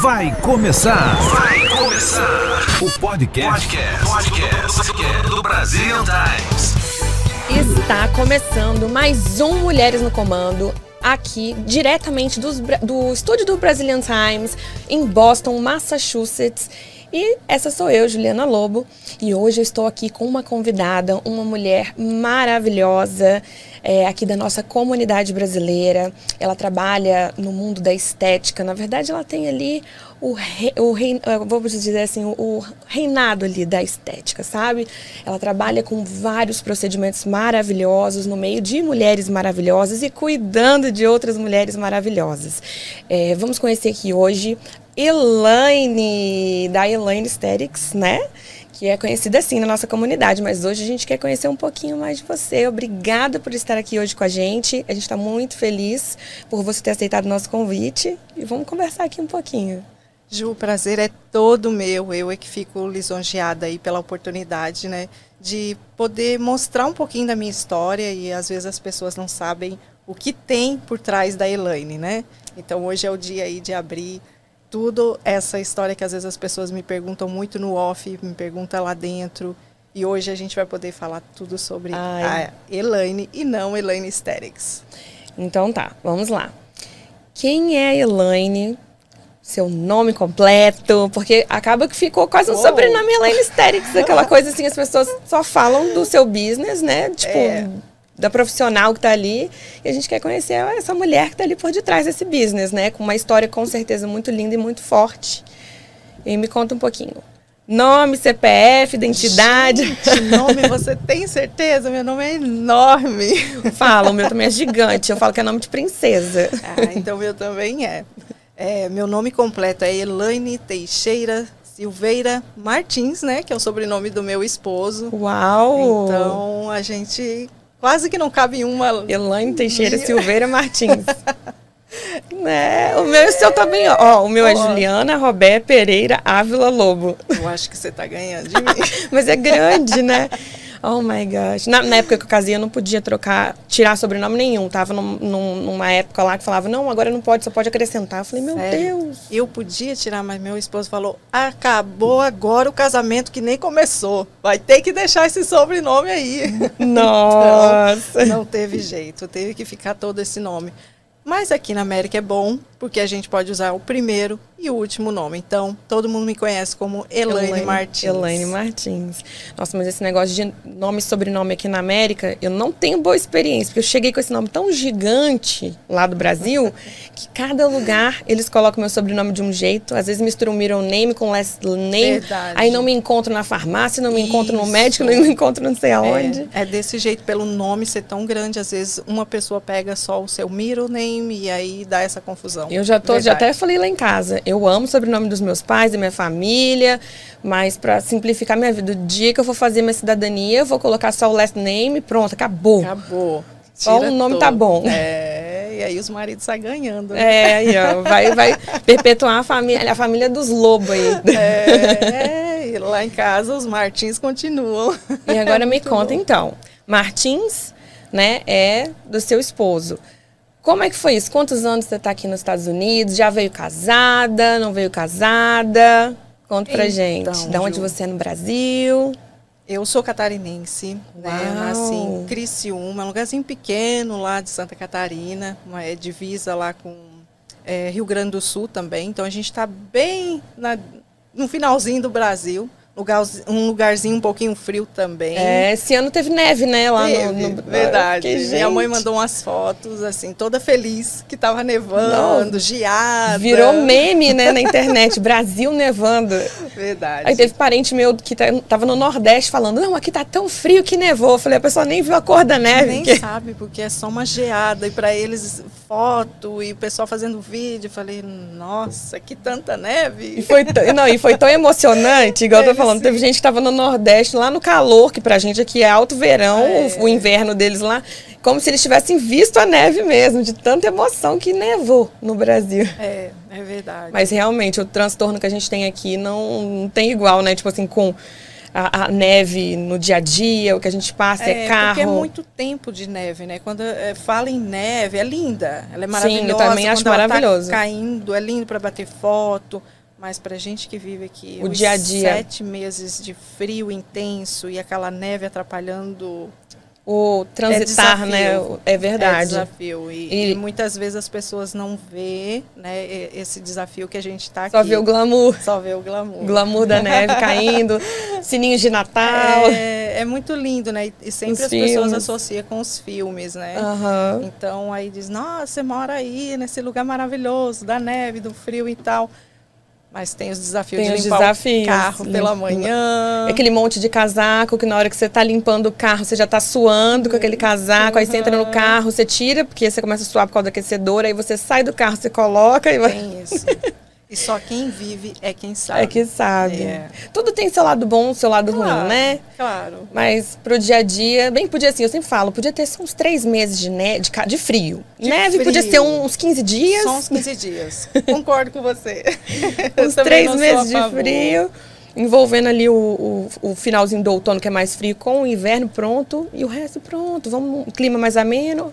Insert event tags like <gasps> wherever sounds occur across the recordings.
Vai começar. Vai começar. O podcast. Podcast. Podcast do Brazilian Times. Está começando mais um Mulheres no Comando, aqui diretamente dos, do estúdio do Brazilian Times, em Boston, Massachusetts. E essa sou eu, Juliana Lobo, e hoje eu estou aqui com uma convidada, uma mulher maravilhosa, é, aqui da nossa comunidade brasileira. Ela trabalha no mundo da estética. Na verdade, ela tem ali o, rei, o rei, vamos dizer assim, o reinado ali da estética, sabe? Ela trabalha com vários procedimentos maravilhosos no meio de mulheres maravilhosas e cuidando de outras mulheres maravilhosas. É, vamos conhecer aqui hoje Elaine, da Elaine Aesthetics, né? Que é conhecida assim na nossa comunidade, mas hoje a gente quer conhecer um pouquinho mais de você. Obrigada por estar aqui hoje com a gente. A gente está muito feliz por você ter aceitado o nosso convite e vamos conversar aqui um pouquinho. Ju, o prazer é todo meu. Eu é que fico lisonjeada aí pela oportunidade, né, de poder mostrar um pouquinho da minha história e às vezes as pessoas não sabem o que tem por trás da Elaine, né? Então hoje é o dia aí de abrir tudo essa história que às vezes as pessoas me perguntam muito no off, me perguntam lá dentro. E hoje a gente vai poder falar tudo sobre Ai. a Elaine e não Elaine Aesthetics. Então tá, vamos lá. Quem é a Elaine? Seu nome completo, porque acaba que ficou quase um oh. sobrenome Elaine Aesthetics, aquela <laughs> coisa assim, as pessoas só falam do seu business, né? Tipo, é da profissional que está ali. E a gente quer conhecer essa mulher que está ali por detrás desse business, né? Com uma história com certeza muito linda e muito forte. E me conta um pouquinho. Nome, CPF, identidade. Gente, nome, <laughs> você tem certeza? Meu nome é enorme. Fala, o meu também é gigante. Eu falo que é nome de princesa. Ah, então o meu também é. é. Meu nome completo é Elaine Teixeira Silveira Martins, né? Que é o sobrenome do meu esposo. Uau! Então a gente Quase que não cabe em uma. Elaine Teixeira Silveira Martins. <laughs> né? O meu e o seu também, tá ó. O meu oh. é Juliana Robé Pereira Ávila Lobo. Eu acho que você tá ganhando de mim. <laughs> Mas é grande, né? Oh my gosh. Na, na, época que eu casei, eu não podia trocar, tirar sobrenome nenhum. Tava num, num, numa época lá que falava, não, agora não pode, só pode acrescentar. Eu falei, meu Sério? Deus. Eu podia tirar, mas meu esposo falou, acabou agora o casamento que nem começou. Vai ter que deixar esse sobrenome aí. <laughs> Nossa. então, não teve jeito, teve que ficar todo esse nome. Mas aqui na América é bom, porque a gente pode usar o primeiro e o último nome. Então, todo mundo me conhece como Elaine, Elaine Martins. Elaine Martins. Nossa, mas esse negócio de nome e sobrenome aqui na América, eu não tenho boa experiência, porque eu cheguei com esse nome tão gigante lá do Brasil, <laughs> que cada lugar eles colocam meu sobrenome de um jeito, às vezes misturam middle name com last name, Verdade. aí não me encontro na farmácia, não me Isso. encontro no médico, não me encontro não sei aonde. É, é desse jeito, pelo nome ser tão grande, às vezes uma pessoa pega só o seu middle name e aí dá essa confusão. Eu já tô, Verdade. já até falei lá em casa, eu amo o sobrenome dos meus pais, da minha família, mas para simplificar minha vida, o dia que eu for fazer minha cidadania, eu vou colocar só o last name, pronto, acabou. Acabou. Só o nome tá bom. É, e aí os maridos saem ganhando. Né? É, aí, ó, vai, vai perpetuar a família, a família dos lobos aí. É, e lá em casa os Martins continuam. E agora me <laughs> conta bom. então, Martins, né, é do seu esposo. Como é que foi isso? Quantos anos você está aqui nos Estados Unidos? Já veio casada? Não veio casada? Conta pra então, gente. Da onde você é no Brasil? Eu sou catarinense, né? Nasci em Criciúma, um lugarzinho pequeno lá de Santa Catarina, uma é divisa lá com é, Rio Grande do Sul também. Então a gente está bem na, no finalzinho do Brasil lugar, um lugarzinho um pouquinho frio também. É, esse ano teve neve, né? Lá teve, no, no... Verdade. Minha mãe mandou umas fotos, assim, toda feliz que tava nevando, Não. geada. Virou meme, né, na internet. <laughs> Brasil nevando. Verdade. Aí teve parente meu que tá, tava no Nordeste falando: Não, aqui tá tão frio que nevou. Eu falei: a pessoa nem viu a cor da neve. Nem sabe, <laughs> porque é só uma geada. E para eles, foto e o pessoal fazendo vídeo. Eu falei: Nossa, que tanta neve. E foi, não, e foi tão emocionante, igual eu tô falando falando, teve gente que estava no Nordeste, lá no calor, que pra gente aqui é alto verão, é. O, o, inverno deles lá, como se eles tivessem visto a neve mesmo, de tanta emoção que nevou no Brasil. É, é verdade. Mas realmente, o transtorno que a gente tem aqui não, não tem igual, né? Tipo assim, com a, a neve no dia a dia, o que a gente passa é, é carro. Porque é muito tempo de neve, né? Quando é, fala em neve, é linda. Ela é maravilhosa. Sim, eu também acho ela maravilhoso. Tá caindo, é lindo para bater foto. Mas pra gente que vive aqui O dia a dia. sete meses de frio intenso e aquela neve atrapalhando O transitar, desafio. né? É É verdade. desafio. E, E- e muitas vezes as pessoas não vê né, esse desafio que a gente está aqui. Só ver o glamour. Só vê o glamour. Glamour da neve <laughs> caindo, sininhos de Natal. É, é muito lindo, né? E- sempre Os as pessoas filmes. associam com os filmes, né? Aham. Então aí diz, nossa, você mora aí nesse lugar maravilhoso, da neve, do frio e tal. Mas tem os desafios Tem de os limpar desafios, o carro pela manhã. Aquele monte de casaco que na hora que você tá limpando o carro, você já tá suando com aquele casaco, aí você entra no Uhum. carro, você tira, porque você começa a suar por causa do aquecedor, aí você sai do carro, você coloca e vai. Tem isso. <laughs> E só quem vive é quem sabe. É que sabe. É. Tudo tem seu lado bom, seu lado ruim, Claro, né? Claro. Mas pro dia a dia, bem podia assim, eu sempre falo, podia ter uns três meses de, ne de, de frio. De Neve podia frio. ser uns 15 dias, Só uns 15 dias. Concordo com você. <laughs> uns três meses de frio, envolvendo ali o, o, o finalzinho do outono, que é mais frio, com o inverno pronto, e o resto pronto. Vamos, um clima mais ameno.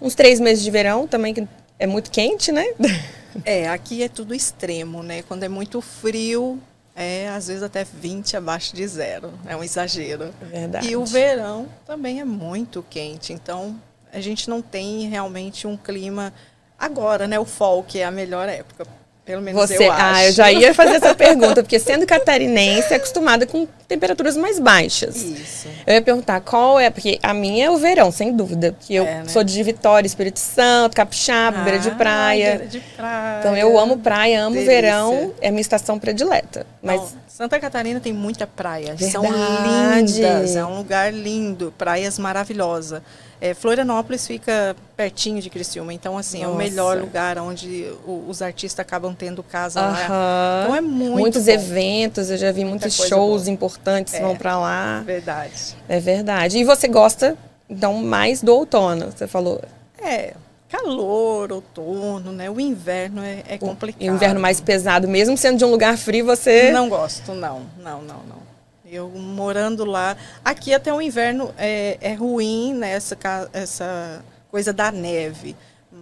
Uns três meses de verão também, que é muito quente, né? <laughs> É, aqui é tudo extremo, né? Quando é muito frio, é às vezes até 20 abaixo de zero. É um exagero. Verdade. E o verão também é muito quente. Então, a gente não tem realmente um clima agora, né? O fall, que é a melhor época. Pelo menos Você, eu acho. ah, eu já ia fazer essa pergunta, porque sendo catarinense, é acostumada com temperaturas mais baixas. Isso. Eu ia perguntar qual é, porque a minha é o verão, sem dúvida. Porque eu É, né? sou de Vitória, Espírito Santo, Capixaba, beira de Ah, praia. beira de praia. Então eu amo praia, amo Delícia. verão, é a minha estação predileta. Mas Não, Santa Catarina tem muita praia. São Verdade. lindas. É um lugar lindo. Praias maravilhosas. É, Florianópolis fica pertinho de Criciúma. Então, assim, é o Nossa. melhor lugar onde o- os artistas acabam tendo casa lá. aham. Então é muito muitos bom. eventos, eu já vi Muita muitos shows boa. importantes É. vão pra lá. Verdade. É verdade. E você gosta, então, mais do outono, você falou. É, calor, outono, né? O inverno é, é complicado. O inverno mais pesado, mesmo sendo de um lugar frio, você. Não gosto, não, não, não, não. Eu morando lá, aqui até o inverno é, é ruim, né, essa, essa coisa da neve.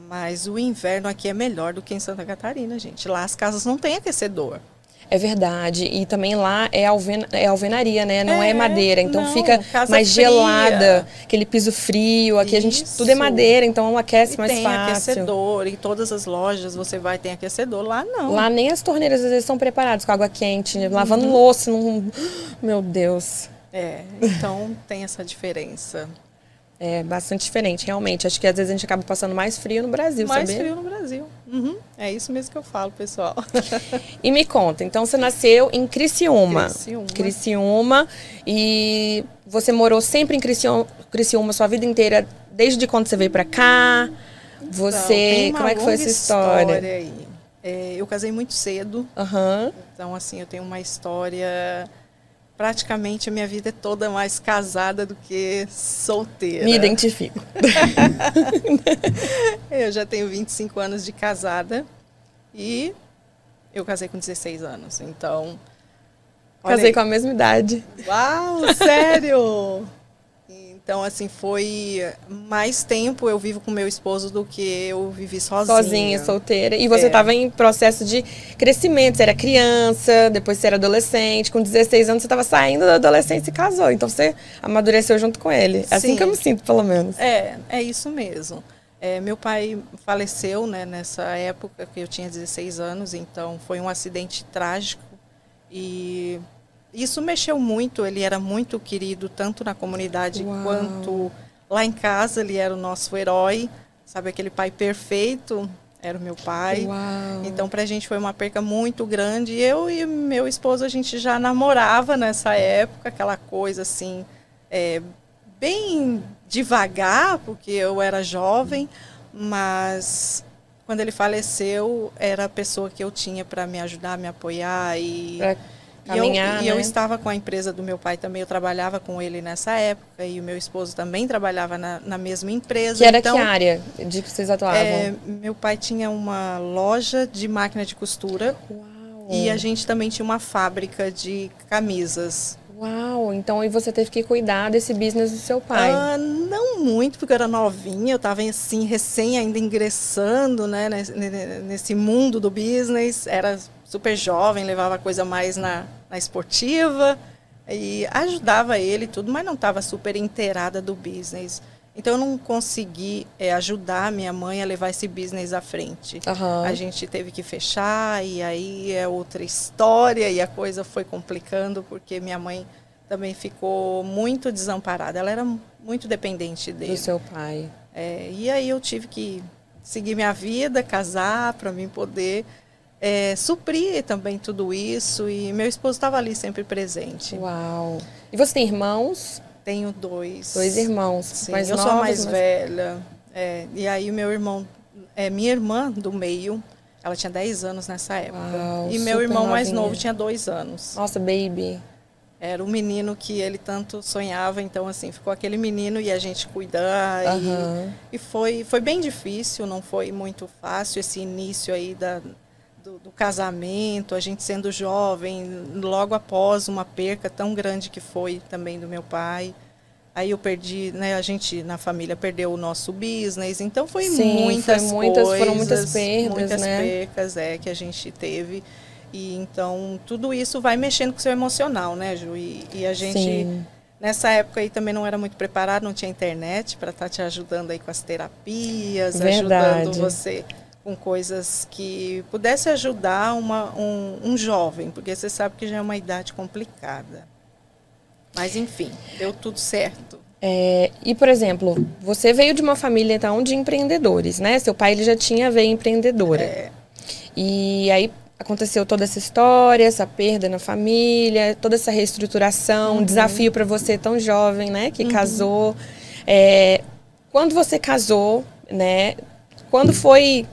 Mas o inverno aqui é melhor do que em Santa Catarina, gente. Lá as casas não têm aquecedor. É verdade. E também lá é, alven é alvenaria, né? Não é, É, madeira. Então não, fica mais fria. gelada. Aquele piso frio. Aqui a gente. Tudo é Isso. madeira, então aquece E mais tem fácil. aquecedor, em todas as lojas você vai tem aquecedor. Lá não. Lá nem as torneiras às vezes são preparadas com água quente, né? Uhum. lavando louça. Não... <gasps> Meu Deus. É, então tem essa diferença. É bastante diferente, realmente. Acho que às vezes a gente acaba passando mais frio no Brasil, Mais sabia? frio no Brasil. Uhum, É isso mesmo que eu falo, pessoal. <laughs> E me conta, então você nasceu em Criciúma. Criciúma. Criciúma. E você morou sempre em Criciúma, Criciúma sua vida inteira, desde quando você veio pra cá? Então, Você, como é que foi essa história? aí. É, eu casei muito cedo, Aham. então assim, eu tenho uma história praticamente a minha vida é toda mais casada do que solteira. Me identifico. <laughs> Eu já tenho 25 anos de casada e eu casei com 16 anos. Então, Casei com a mesma idade. Uau, sério? <laughs> Então, assim, foi mais tempo eu vivo com meu esposo do que eu vivi sozinha. Sozinha, solteira. E você É. estava em processo de crescimento. Você era criança, depois você era adolescente. Com 16 anos você estava saindo da adolescência e casou. Então você amadureceu junto com ele. É assim Sim. que eu me sinto, pelo menos. É, é isso mesmo. É, meu pai faleceu né, nessa época que eu tinha 16 anos, então foi um acidente trágico e isso mexeu muito. Ele era muito querido tanto na comunidade Uau. quanto lá em casa. Ele era o nosso herói, sabe aquele pai perfeito? Era o meu pai. Uau. Então, para a gente foi uma perca muito grande. Eu e meu esposo, a gente já namorava nessa época, aquela coisa assim, é, bem devagar, porque eu era jovem, mas quando ele faleceu, era a pessoa que eu tinha para me ajudar, me apoiar e. Pra e eu, caminhar, e eu né? estava com a empresa do meu pai também, eu trabalhava com ele nessa época, e o meu esposo também trabalhava na, na mesma empresa. Que era então, que área de que vocês atuavam? é, meu pai tinha uma loja de máquina de costura Uau. e a gente também tinha uma fábrica de camisas. Uau, então e você teve que cuidar desse business do seu pai? Ah, não muito, porque eu era novinha, eu estava assim, recém ainda ingressando né, nesse, nesse mundo do business, era super jovem, levava a coisa mais na, na esportiva e ajudava ele tudo, mas não estava super inteirada do business. Então eu não consegui é, ajudar minha mãe a levar esse business à frente. Aham. A gente teve que fechar e aí é outra história e a coisa foi complicando porque minha mãe também ficou muito desamparada. Ela era muito dependente dele. Do seu pai. É, e aí eu tive que seguir minha vida, casar para mim poder é, suprir também tudo isso e meu esposo estava ali sempre presente. Uau. E você tem irmãos? Tenho dois. Dois irmãos. Sim, mais eu novos, sou a mais mas- velha. é, e aí meu irmão, é, minha irmã do meio, ela tinha 10 anos nessa época. Uau, e meu irmão mais novinha. novo tinha dois anos. Nossa, baby. Era o menino que ele tanto sonhava, então assim, ficou aquele menino e a gente cuidar. Aham. E, e foi, foi bem difícil, não foi muito fácil esse início aí da, do, do casamento, a gente sendo jovem, logo após uma perca tão grande que foi também do meu pai. Aí eu perdi, né, a gente na família perdeu o nosso business, então foi Sim, muitas foi muitas- coisas, foram muitas perdas, muitas né? percas é que a gente teve. E então tudo isso vai mexendo com o seu emocional, né, Ju? E, e a gente Sim. Nessa época aí também não era muito preparado, não tinha internet para estar te ajudando aí com as terapias, Verdade. ajudando você com coisas que pudesse ajudar uma, um, um jovem, porque você sabe que já é uma idade complicada. Mas enfim, deu tudo certo. É, e, por exemplo, você veio de uma família, então, de empreendedores, né? Seu pai, ele já tinha veia empreendedora. É, E aí aconteceu toda essa história, essa perda na família, toda essa reestruturação, um desafio para você tão jovem, né, que casou. É, quando você casou, né, quando foi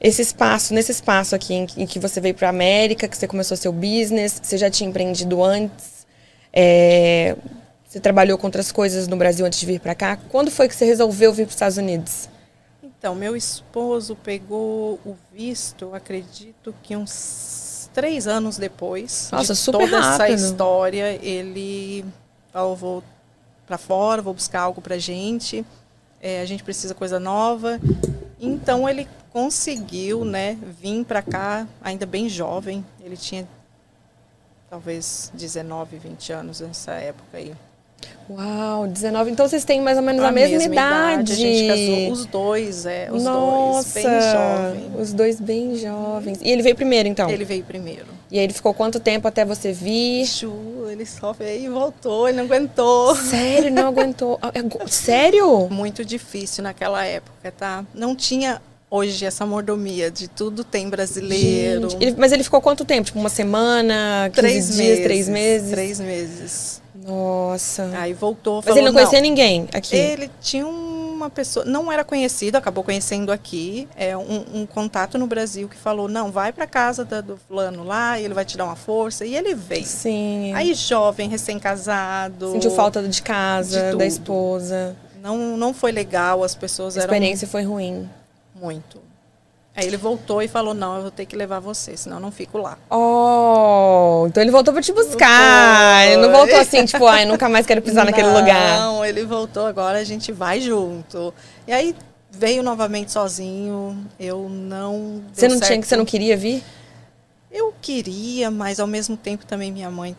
esse espaço, nesse espaço aqui em, que- em que você veio para América, que você começou seu business, você já tinha empreendido antes? É, você trabalhou com outras coisas no Brasil antes de vir para cá? Quando foi que você resolveu vir para os Estados Unidos? Então, meu esposo pegou o visto, acredito que uns três anos depois Nossa, de super toda essa rápido. história. Ele falou, vou para fora, vou buscar algo para gente. É, a gente precisa coisa nova. Então ele conseguiu, né, vir para cá ainda bem jovem. Ele tinha talvez 19, 20 anos nessa época aí. Uau, 19. Então vocês têm mais ou menos a, mesma, idade. A gente casou os dois, é, os Nossa, dois, bem jovens. Os dois bem jovens. E ele veio primeiro, então? Ele veio primeiro. E aí ele ficou quanto tempo até você vir? Chu, ele veio e voltou, ele não aguentou. Sério, não aguentou. <laughs> É go- Sério? Muito difícil naquela época, tá? Não tinha hoje essa mordomia de tudo tem brasileiro. Gente, ele- mas ele ficou quanto tempo? Tipo, uma semana, 15 três dias, meses. três meses? Três meses. Nossa. Aí voltou, mas falou, ele não conhecia ninguém aqui? Ele tinha uma pessoa, não era conhecido, acabou conhecendo aqui, é um, um contato no Brasil que falou, não, vai para casa da- do fulano lá, ele vai te dar uma força, e ele veio. Sim. Aí jovem, recém-casado. Sentiu falta de casa, de da esposa. Não, não foi legal, as pessoas A eram experiência foi ruim. muito. Aí ele voltou e falou, não, eu vou ter que levar você, senão eu não fico lá. Oh, então ele voltou pra te buscar. Ele não voltou assim, tipo, ai, nunca mais quero pisar naquele lugar. Não, ele voltou agora, a gente vai junto. E aí veio novamente sozinho, eu não... Você não tinha certo. que você não queria vir? Eu queria, mas ao mesmo tempo também minha mãe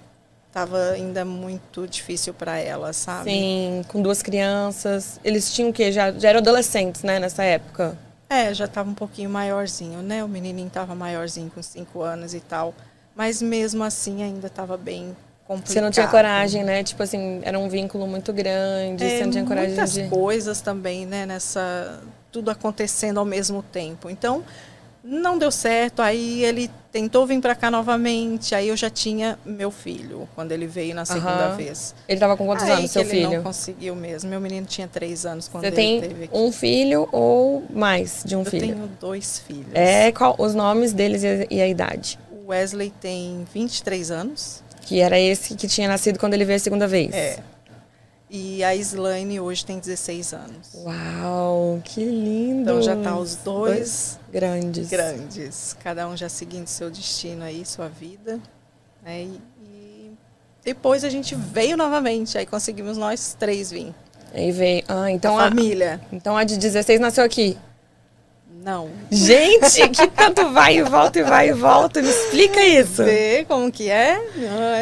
estava ainda muito difícil para ela, sabe? Sim, com duas crianças. Eles tinham o quê? Já, já eram adolescentes, né, nessa época? É, já estava um pouquinho maiorzinho, né? O menininho estava maiorzinho, com cinco anos e tal. Mas mesmo assim ainda estava bem complicado. Você não tinha coragem, né? Tipo assim, era um vínculo muito grande, É, você não tinha coragem muitas de. coisas também, né? Nessa tudo acontecendo ao mesmo tempo. Então não deu certo. Aí ele tentou vir para cá novamente. Aí eu já tinha meu filho quando ele veio na segunda Aham. vez. Ele tava com quantos Aí anos, seu ele filho? não conseguiu mesmo. Meu menino tinha três anos quando Você ele tem teve aqui. um filho ou mais de um eu filho? tenho dois filhos. É, qual os nomes deles e a, e a idade? O Wesley tem 23 anos. Que era esse que tinha nascido quando ele veio a segunda vez. É. E a Slaine hoje tem 16 anos. Uau, que lindo. Então já tá os dois grandes. grandes, cada um já seguindo seu destino aí, sua vida. Né? E, e depois a gente veio novamente, aí conseguimos nós três vir. Aí veio. Ah, então a a, família. então a de 16 nasceu aqui. Não. Gente, que tanto vai e volta e vai e volta. Me explica isso. Vê como que é.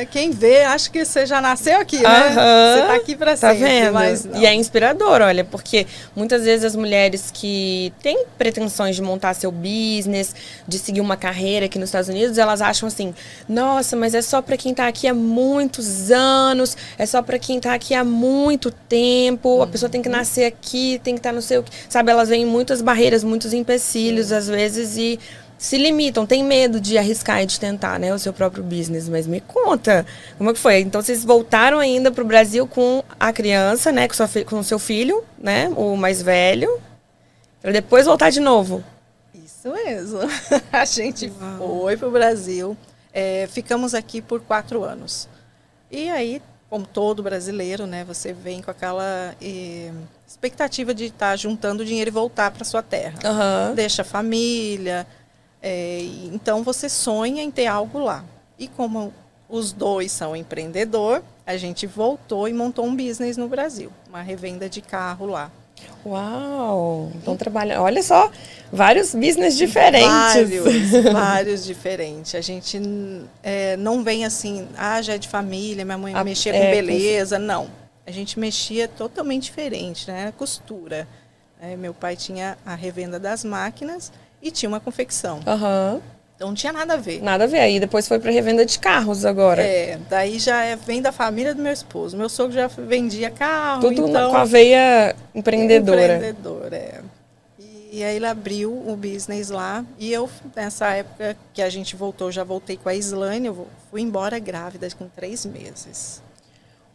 Ah, Quem vê, acha que você já nasceu aqui, né? Aham. Você tá aqui pra Tá sempre, vendo? mas não. E é inspirador, olha, porque muitas vezes as mulheres que têm pretensões de montar seu business, de seguir uma carreira aqui nos Estados Unidos, elas acham assim: nossa, mas é só pra quem tá aqui há muitos anos, é só pra quem tá aqui há muito tempo, a pessoa tem que nascer aqui, tem que estar no seu. Sabe, elas veem muitas barreiras, muitos empecilhos, às vezes, e se limitam, tem medo de arriscar e de tentar, né, o seu próprio business. Mas me conta, como é que foi? Então vocês voltaram ainda pro Brasil com a criança, né, com, sua com o seu filho, né, o mais velho, para depois voltar de novo. Isso mesmo. <laughs> A gente foi pro Brasil. é, ficamos aqui por quatro anos. E aí, como todo brasileiro, né? Você vem com aquela eh, expectativa de estar juntando dinheiro e voltar para sua terra. Aham. Deixa a família. é, e então você sonha em ter algo lá. E como os dois são empreendedor, a gente voltou e montou um business no Brasil, uma revenda de carro lá. Uau! Então trabalha, olha só, vários business diferentes. Vários, <laughs> vários diferentes. A gente é, não vem assim, ah, já é de família, minha mãe A- mexia é, com beleza. Não. A gente mexia totalmente diferente, né? Costura. É, meu pai tinha a revenda das máquinas e tinha uma confecção. Aham. Então não tinha nada a ver. Nada a ver. Aí depois foi para revenda de carros agora. É, daí já é, vem da família do meu esposo. Meu sogro já vendia carro, Tudo então... com a veia empreendedora. Empreendedor, é. E aí ele abriu o business lá. E eu, nessa época que a gente voltou, já voltei com a Islane, eu fui embora grávida com três meses.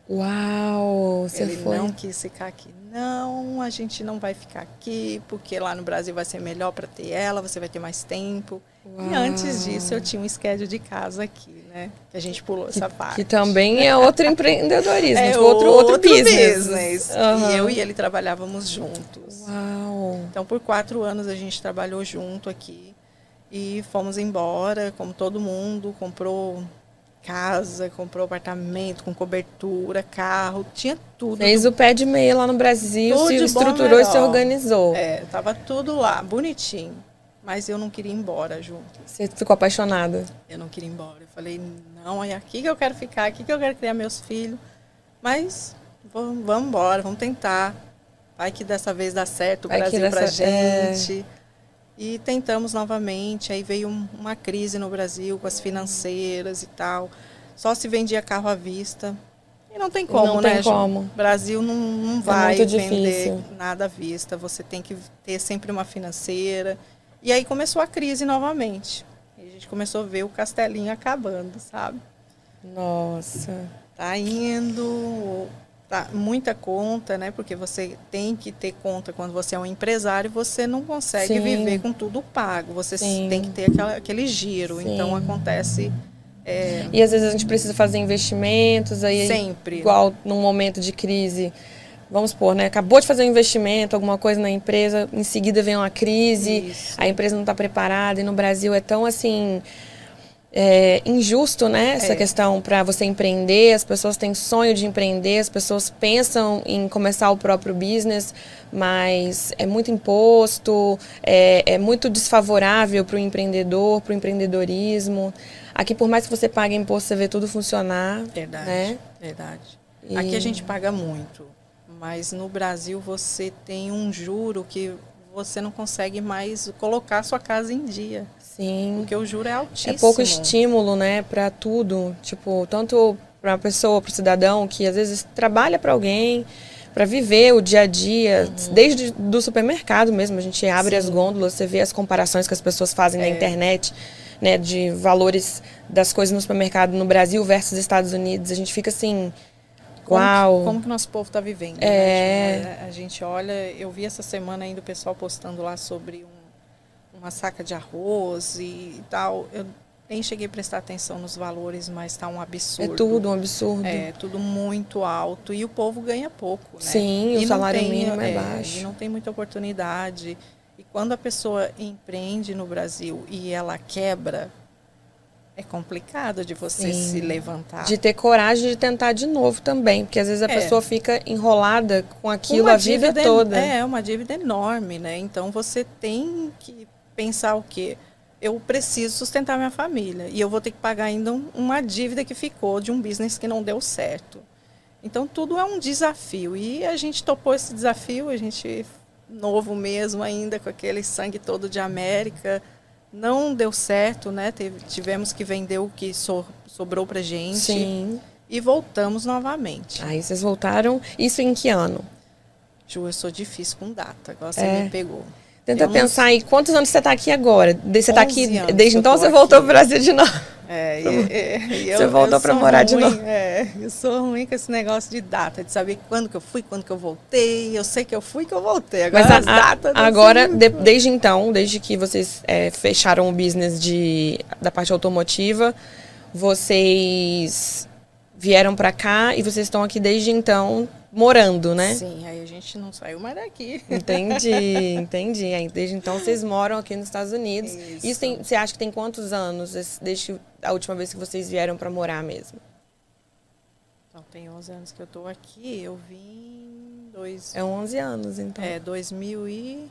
Uau! Você ele foi. não quis ficar aqui. Não, a gente não vai ficar aqui, porque lá no Brasil vai ser melhor para ter ela, você vai ter mais tempo. Uau. E antes disso, eu tinha um schedule de casa aqui, né? Que a gente pulou essa parte. Que também é outro empreendedorismo, <laughs> é tipo, outro, outro, business. business. Aham. E eu e ele trabalhávamos juntos. Uau! Então, por quatro anos a gente trabalhou junto aqui e fomos embora, como todo mundo, comprou casa, comprou apartamento com cobertura, carro, tinha tudo. Fez o pé de meia lá no Brasil, Tudo se estruturou e se organizou. É, tava tudo lá, bonitinho. Mas eu não queria ir embora junto. Você ficou apaixonada. Eu não queria ir embora. Eu falei, não, é aqui que eu quero ficar, aqui que eu quero criar meus filhos. Mas vamos, vamos embora, vamos tentar. Vai que dessa vez dá certo o Vai Brasil pra dessa- é. E tentamos novamente. Aí veio um- uma crise no Brasil com as financeiras e tal. Só se vendia carro à vista. E não tem como, Não né, tem como. É O Brasil não, não vai muito vender nada à vista. Você tem que ter sempre uma financeira. E aí começou a crise novamente. E a gente começou a ver o castelinho acabando, sabe? Nossa. Tá indo, tá muita conta, né? Porque você tem que ter conta quando você é um empresário, você não consegue Sim. viver com tudo pago. Você Sim. tem que ter aquela, aquele giro. Sim. Então acontece é, E às vezes a gente precisa fazer investimentos, aí sempre. igual num momento de crise, vamos supor, né? Acabou de fazer um investimento, alguma coisa na empresa, em seguida vem uma crise, Isso. a empresa não está preparada, e no Brasil é tão assim. É, injusto, né? Essa É. questão para você empreender, as pessoas têm sonho de empreender, as pessoas pensam em começar o próprio business, mas é muito imposto, é, é muito desfavorável para o empreendedor, para o empreendedorismo. Aqui, por mais que você pague imposto, você vê tudo funcionar. Verdade. Né? Verdade. E- Aqui a gente paga muito, mas no Brasil você tem um juro que você não consegue mais colocar sua casa em dia, Sim. porque o juro é É altíssimo. pouco estímulo, né, para tudo. Tipo, tanto para a pessoa, para o cidadão que às vezes trabalha para alguém, para viver o dia a dia, desde do supermercado mesmo. A gente abre as Uhum. Sim. gôndolas, você vê as comparações que as pessoas fazem na É. internet, né, de valores das coisas no supermercado no Brasil versus Estados Unidos. A gente fica assim, Como que- uau. Como que o nosso povo está vivendo? É. Né? A gente olha, eu vi essa semana ainda o pessoal postando lá sobre um- uma saca de arroz e tal. Eu nem cheguei a prestar atenção nos valores, mas está um É absurdo. tudo um absurdo. É, tudo muito alto e o povo ganha pouco, né? Sim, o E não salário tem, mínimo é é, baixo. E não tem muita oportunidade. E quando a pessoa empreende no Brasil e ela quebra, É complicado de você Sim. se levantar. De ter coragem de tentar de novo também, porque às vezes a É. pessoa fica enrolada com aquilo Uma a vida toda. É, uma dívida enorme, né? Então você tem que pensar o quê? Eu preciso sustentar minha família e eu vou ter que pagar ainda um- uma dívida que ficou de um business que não deu certo. Então tudo é um desafio e a gente topou esse desafio, a gente novo mesmo ainda com aquele sangue todo de América, não deu certo, né? Teve- tivemos que vender o que so- sobrou pra gente Sim. e voltamos novamente. Aí vocês voltaram. Isso em que ano? Ju, eu sou difícil com data, agora você É. me pegou. Tenta Eu pensar aí, quantos anos você está aqui agora? De- Você está 11 aqui, desde então você voltou aqui. pro Brasil de novo. É, <laughs> e, e- eu, Você voltou eu pra sou morar de ruim, novo. É, eu sou ruim com esse negócio de data, de saber quando que eu fui, quando que eu voltei. Eu sei que eu fui que eu voltei. Agora Mas a- as a- datas. não agora, de- desde então, desde que vocês é, fecharam o business de, da parte automotiva, vocês vieram para cá e vocês estão aqui desde então morando, né? Sim, aí a gente não saiu mais daqui. Entendi, <laughs> entendi. Aí, desde então vocês moram aqui nos Estados Unidos. Isso. Isso tem, você acha que tem quantos anos desde a última vez que vocês vieram para morar mesmo? Então, tem 11 anos que eu tô aqui. Eu vim dois, É 11 anos, então. é, 2000 e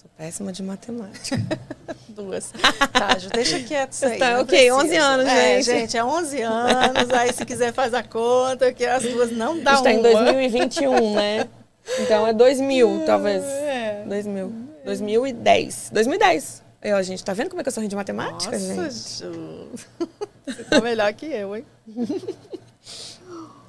sou péssima de matemática. <laughs> duas. Tá, Ju, deixa quieto isso aí. Tá, ok, precisa. 11 anos, é, gente. gente. é 11 anos. Aí, se quiser, faz a conta, que as duas não A dá gente tá em uma. 2021, né? Então é 2000, <laughs> talvez. É. 2000. 2010. 2010. Eu, a gente tá vendo como é que eu sou ruim de matemática, Nossa, gente? Ju. Você tá melhor que eu, hein? <laughs>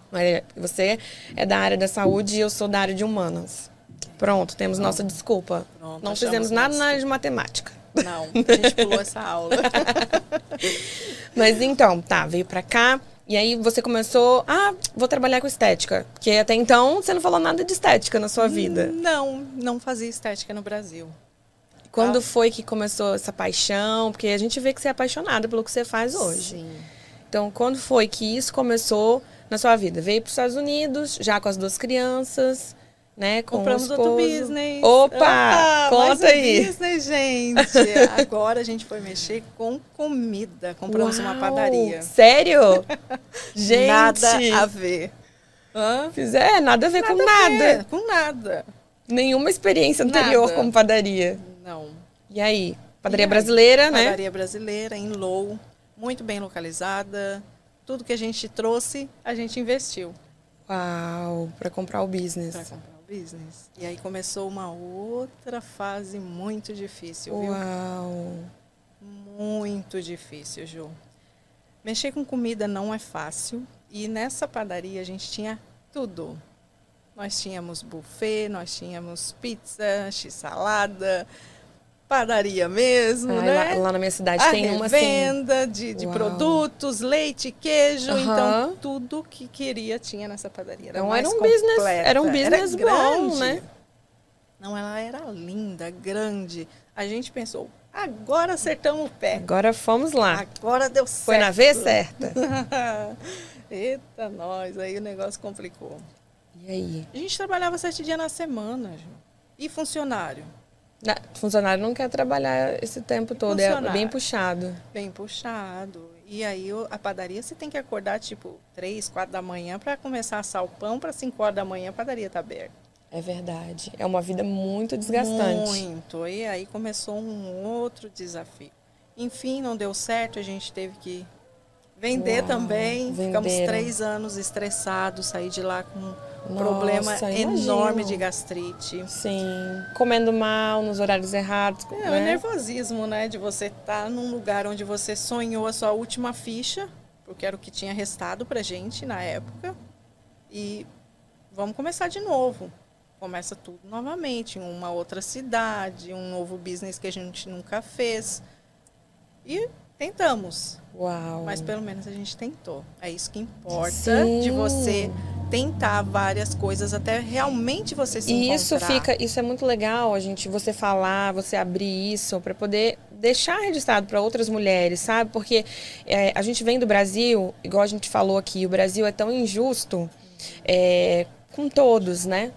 Mas você é da área da saúde e eu sou da área de humanas. Pronto, temos nossa desculpa. Pronto, Não fizemos nada na área de matemática. Não, a gente pulou essa aula. <laughs> Mas então, tá, veio pra cá. E aí você começou, ah, vou trabalhar com estética. Porque até então você não falou nada de estética na sua vida. Não, não fazia estética no Brasil. Quando Ah. foi que começou essa paixão? Porque a gente vê que você é apaixonada pelo que você faz hoje. Sim. Então, quando foi que isso começou na sua vida? Veio para os Estados Unidos, já com as duas crianças, né? Com Compramos o outro business. Opa! mais conta um aí. business, gente. <laughs> Agora a gente foi mexer com comida. Compramos uma Uau! padaria. Sério? <laughs> gente! Nada a ver. Hã? Fizer, nada a ver com a nada. ver, Com nada. Nenhuma experiência anterior Nada. como padaria. Não. E aí? Padaria E aí? brasileira, né? Padaria brasileira, em Low, muito bem localizada. Tudo que a gente trouxe, a gente investiu Uau, para comprar o business. para comprar business. E aí começou uma outra fase muito difícil, viu? Uau. Muito difícil, Ju. Mexer com comida não é fácil. E nessa padaria a gente tinha tudo. Nós tínhamos buffet, nós tínhamos pizza, x-salada, padaria mesmo, Ai, né? lá, lá na minha cidade a tem uma assim. revenda de, de Uau. produtos, leite, queijo, então tudo que queria tinha nessa padaria. Era Então era um business, completa, era um business bom, grande. né? Não, ela era linda, grande. A gente pensou, agora acertamos o pé. Agora fomos lá. Agora deu certo. Foi na vez certa. <laughs> Eita, nós, aí o negócio complicou. E aí? A gente trabalhava sete dias na semana, Ju. E funcionário? Funcionário não quer trabalhar esse tempo todo, é bem puxado. Bem puxado. E aí a padaria você tem que acordar tipo três, quatro da manhã para começar a assar o pão para cinco horas da manhã a padaria tá aberta. É verdade. É uma vida muito desgastante. Muito. E aí começou um outro desafio. Enfim, não deu certo, a gente teve que vender Uau, também. Ficamos venderam. três anos estressados, saí de lá com Nossa, problema imagino. enorme de gastrite. Sim. Comendo mal, nos horários errados. É, o né? nervosismo, né? De você estar num lugar onde você sonhou a sua última ficha, porque era o que tinha restado pra gente na época. E vamos começar de novo. Começa tudo novamente, em uma outra cidade, um novo business que a gente nunca fez. E tentamos, Uau. mas pelo menos a gente tentou. É isso que importa Sim. de você tentar várias coisas até realmente você se E encontrar. isso fica, isso é muito legal, a gente, você falar, você abrir isso para poder deixar registrado para outras mulheres, sabe? Porque é, a gente vem do Brasil, igual a gente falou aqui, o Brasil é tão injusto é, com todos, né?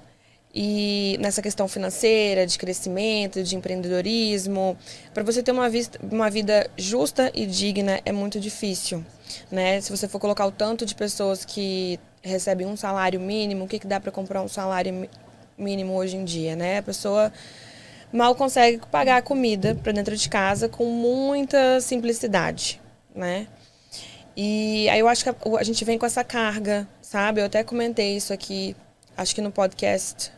E nessa questão financeira, de crescimento, de empreendedorismo, para você ter uma, vista, uma vida justa e digna é muito difícil, né? Se você for colocar o tanto de pessoas que recebem um salário mínimo, o que, que dá para comprar um salário mínimo hoje em dia, né? A pessoa mal consegue pagar a comida para dentro de casa com muita simplicidade, né? E aí eu acho que a, a gente vem com essa carga, sabe? Eu até comentei isso aqui, acho que no podcast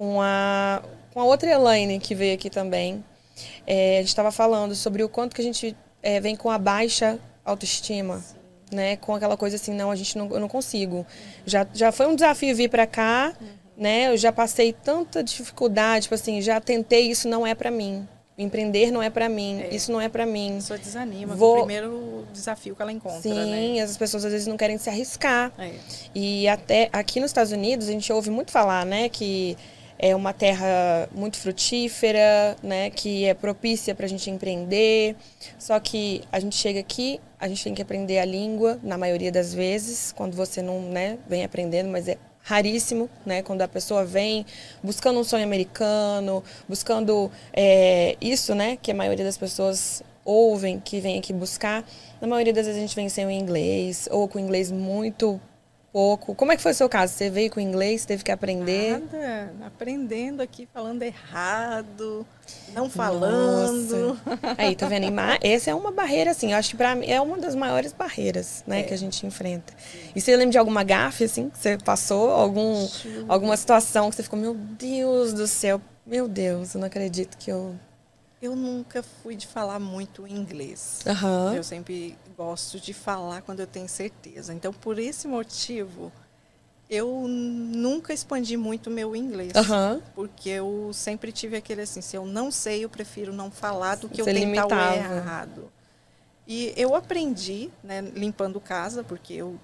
com a, com a outra Elaine que veio aqui também. É, a gente estava falando sobre o quanto que a gente é, vem com a baixa autoestima. Né, com aquela coisa assim, não, a gente não, eu não consigo. Já, já foi um desafio vir para cá, uhum. né? Eu já passei tanta dificuldade, tipo assim, já tentei, isso não é para mim. Empreender não é para mim, é. isso não é para mim. Isso desanima, Vou... o primeiro desafio que ela encontra, Sim, né? as pessoas às vezes não querem se arriscar. É. E até aqui nos Estados Unidos a gente ouve muito falar, né, que é uma terra muito frutífera, né, que é propícia para a gente empreender. Só que a gente chega aqui, a gente tem que aprender a língua, na maioria das vezes, quando você não né, vem aprendendo, mas é raríssimo, né? Quando a pessoa vem buscando um sonho americano, buscando é, isso, né? Que a maioria das pessoas ouvem, que vem aqui buscar. Na maioria das vezes a gente vem sem o inglês, ou com o inglês muito pouco. Como é que foi o seu caso? Você veio com inglês, teve que aprender? Nada, aprendendo aqui, falando errado, não falando. Nossa. <laughs> Aí, tá vendo? Essa é uma barreira, assim, eu acho que pra mim é uma das maiores barreiras, né, é. que a gente enfrenta. E você lembra de alguma gafe, assim, que você passou? Algum, alguma situação que você ficou, meu Deus do céu, meu Deus, eu não acredito que eu eu nunca fui de falar muito inglês. Uhum. Eu sempre gosto de falar quando eu tenho certeza. Então, por esse motivo, eu nunca expandi muito meu inglês. Uhum. Porque eu sempre tive aquele assim, se eu não sei, eu prefiro não falar do que Você eu tentar limitava. o errado. E eu aprendi, né, limpando casa, porque eu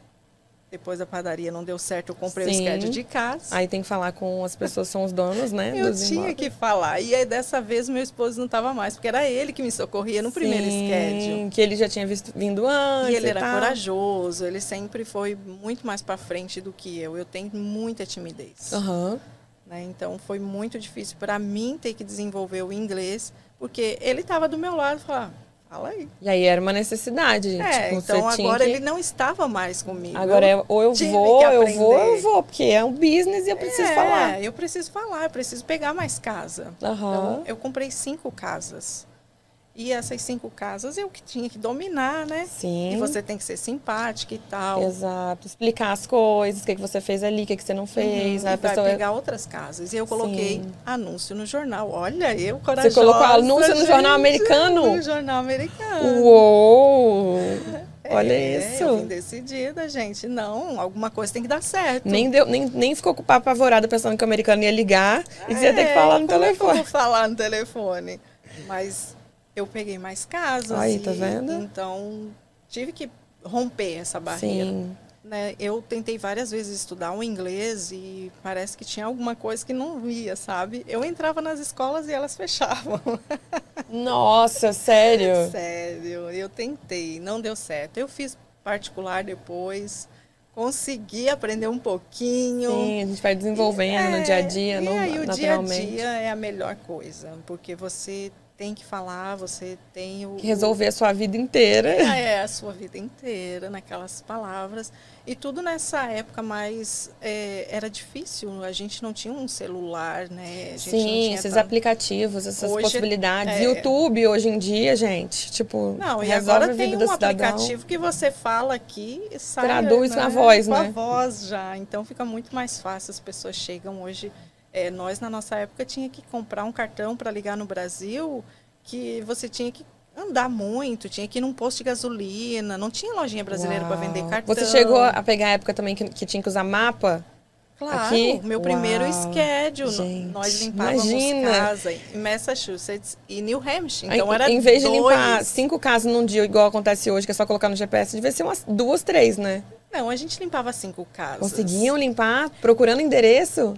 depois da padaria não deu certo, eu comprei Sim. o schedule de casa. Aí tem que falar com as pessoas que são os donos, né? eu tinha imóveis. que falar. E aí dessa vez meu esposo não estava mais, porque era ele que me socorria no Sim, primeiro schedule. Que ele já tinha visto, vindo antes. E ele e era tal. corajoso, ele sempre foi muito mais para frente do que eu. Eu tenho muita timidez. Uhum. Né? Então foi muito difícil para mim ter que desenvolver o inglês, porque ele estava do meu lado e falava Fala aí. E aí era uma necessidade. É, tipo, então agora que... ele não estava mais comigo. Agora é, ou eu vou, eu vou, eu vou, porque é um business e eu preciso é, falar. eu preciso falar, eu preciso pegar mais casa. Uhum. Então, eu comprei cinco casas. E essas cinco casas eu que tinha que dominar, né? Sim. E você tem que ser simpática e tal. Exato. Explicar as coisas, o que, que você fez ali, o que, que você não fez. Uhum. A e pessoa... vai pegar outras casas. E eu coloquei Sim. anúncio no jornal. Olha, eu corajosa. Você colocou anúncio no gente, jornal americano? No jornal americano. Uou! Olha é, isso. Eu vim decidida, gente. Não, alguma coisa tem que dar certo. Nem, deu, nem, nem ficou apavorada pensando que o americano ia ligar e você é, ia ter que falar no telefone. É que eu vou falar no telefone. Mas eu peguei mais casas. Aí, tá vendo? Então, tive que romper essa barreira. Sim. Né? Eu tentei várias vezes estudar o inglês e parece que tinha alguma coisa que não via, sabe? Eu entrava nas escolas e elas fechavam. <laughs> Nossa, sério? sério, eu tentei, não deu certo. Eu fiz particular depois, consegui aprender um pouquinho. Sim, a gente vai desenvolvendo é, no dia a dia, e aí, o dia a dia é a melhor coisa, porque você tem que falar, você tem o. Que resolver a sua vida inteira. É, a sua vida inteira, naquelas palavras. E tudo nessa época mais. É, era difícil, a gente não tinha um celular, né? Sim, esses tanto... aplicativos, essas hoje, possibilidades. É... YouTube hoje em dia, gente, tipo. Não, e agora tem um aplicativo que você fala aqui e sai. Traduz né? com a voz, com né? Com a voz já. Então fica muito mais fácil, as pessoas chegam hoje é, nós, na nossa época, tinha que comprar um cartão para ligar no Brasil, que você tinha que andar muito, tinha que ir num posto de gasolina, não tinha lojinha brasileira para vender cartão. Você chegou a pegar a época também que, que tinha que usar mapa? Claro, Aqui? meu primeiro Uau. schedule, Gente, nós limpávamos imagina. casa em Massachusetts e New Hampshire. Então era Em vez dois. de limpar cinco casas num dia, igual acontece hoje, que é só colocar no GPS, devia ser umas duas, três, né? Não, a gente limpava cinco casas. Conseguiam limpar procurando endereço?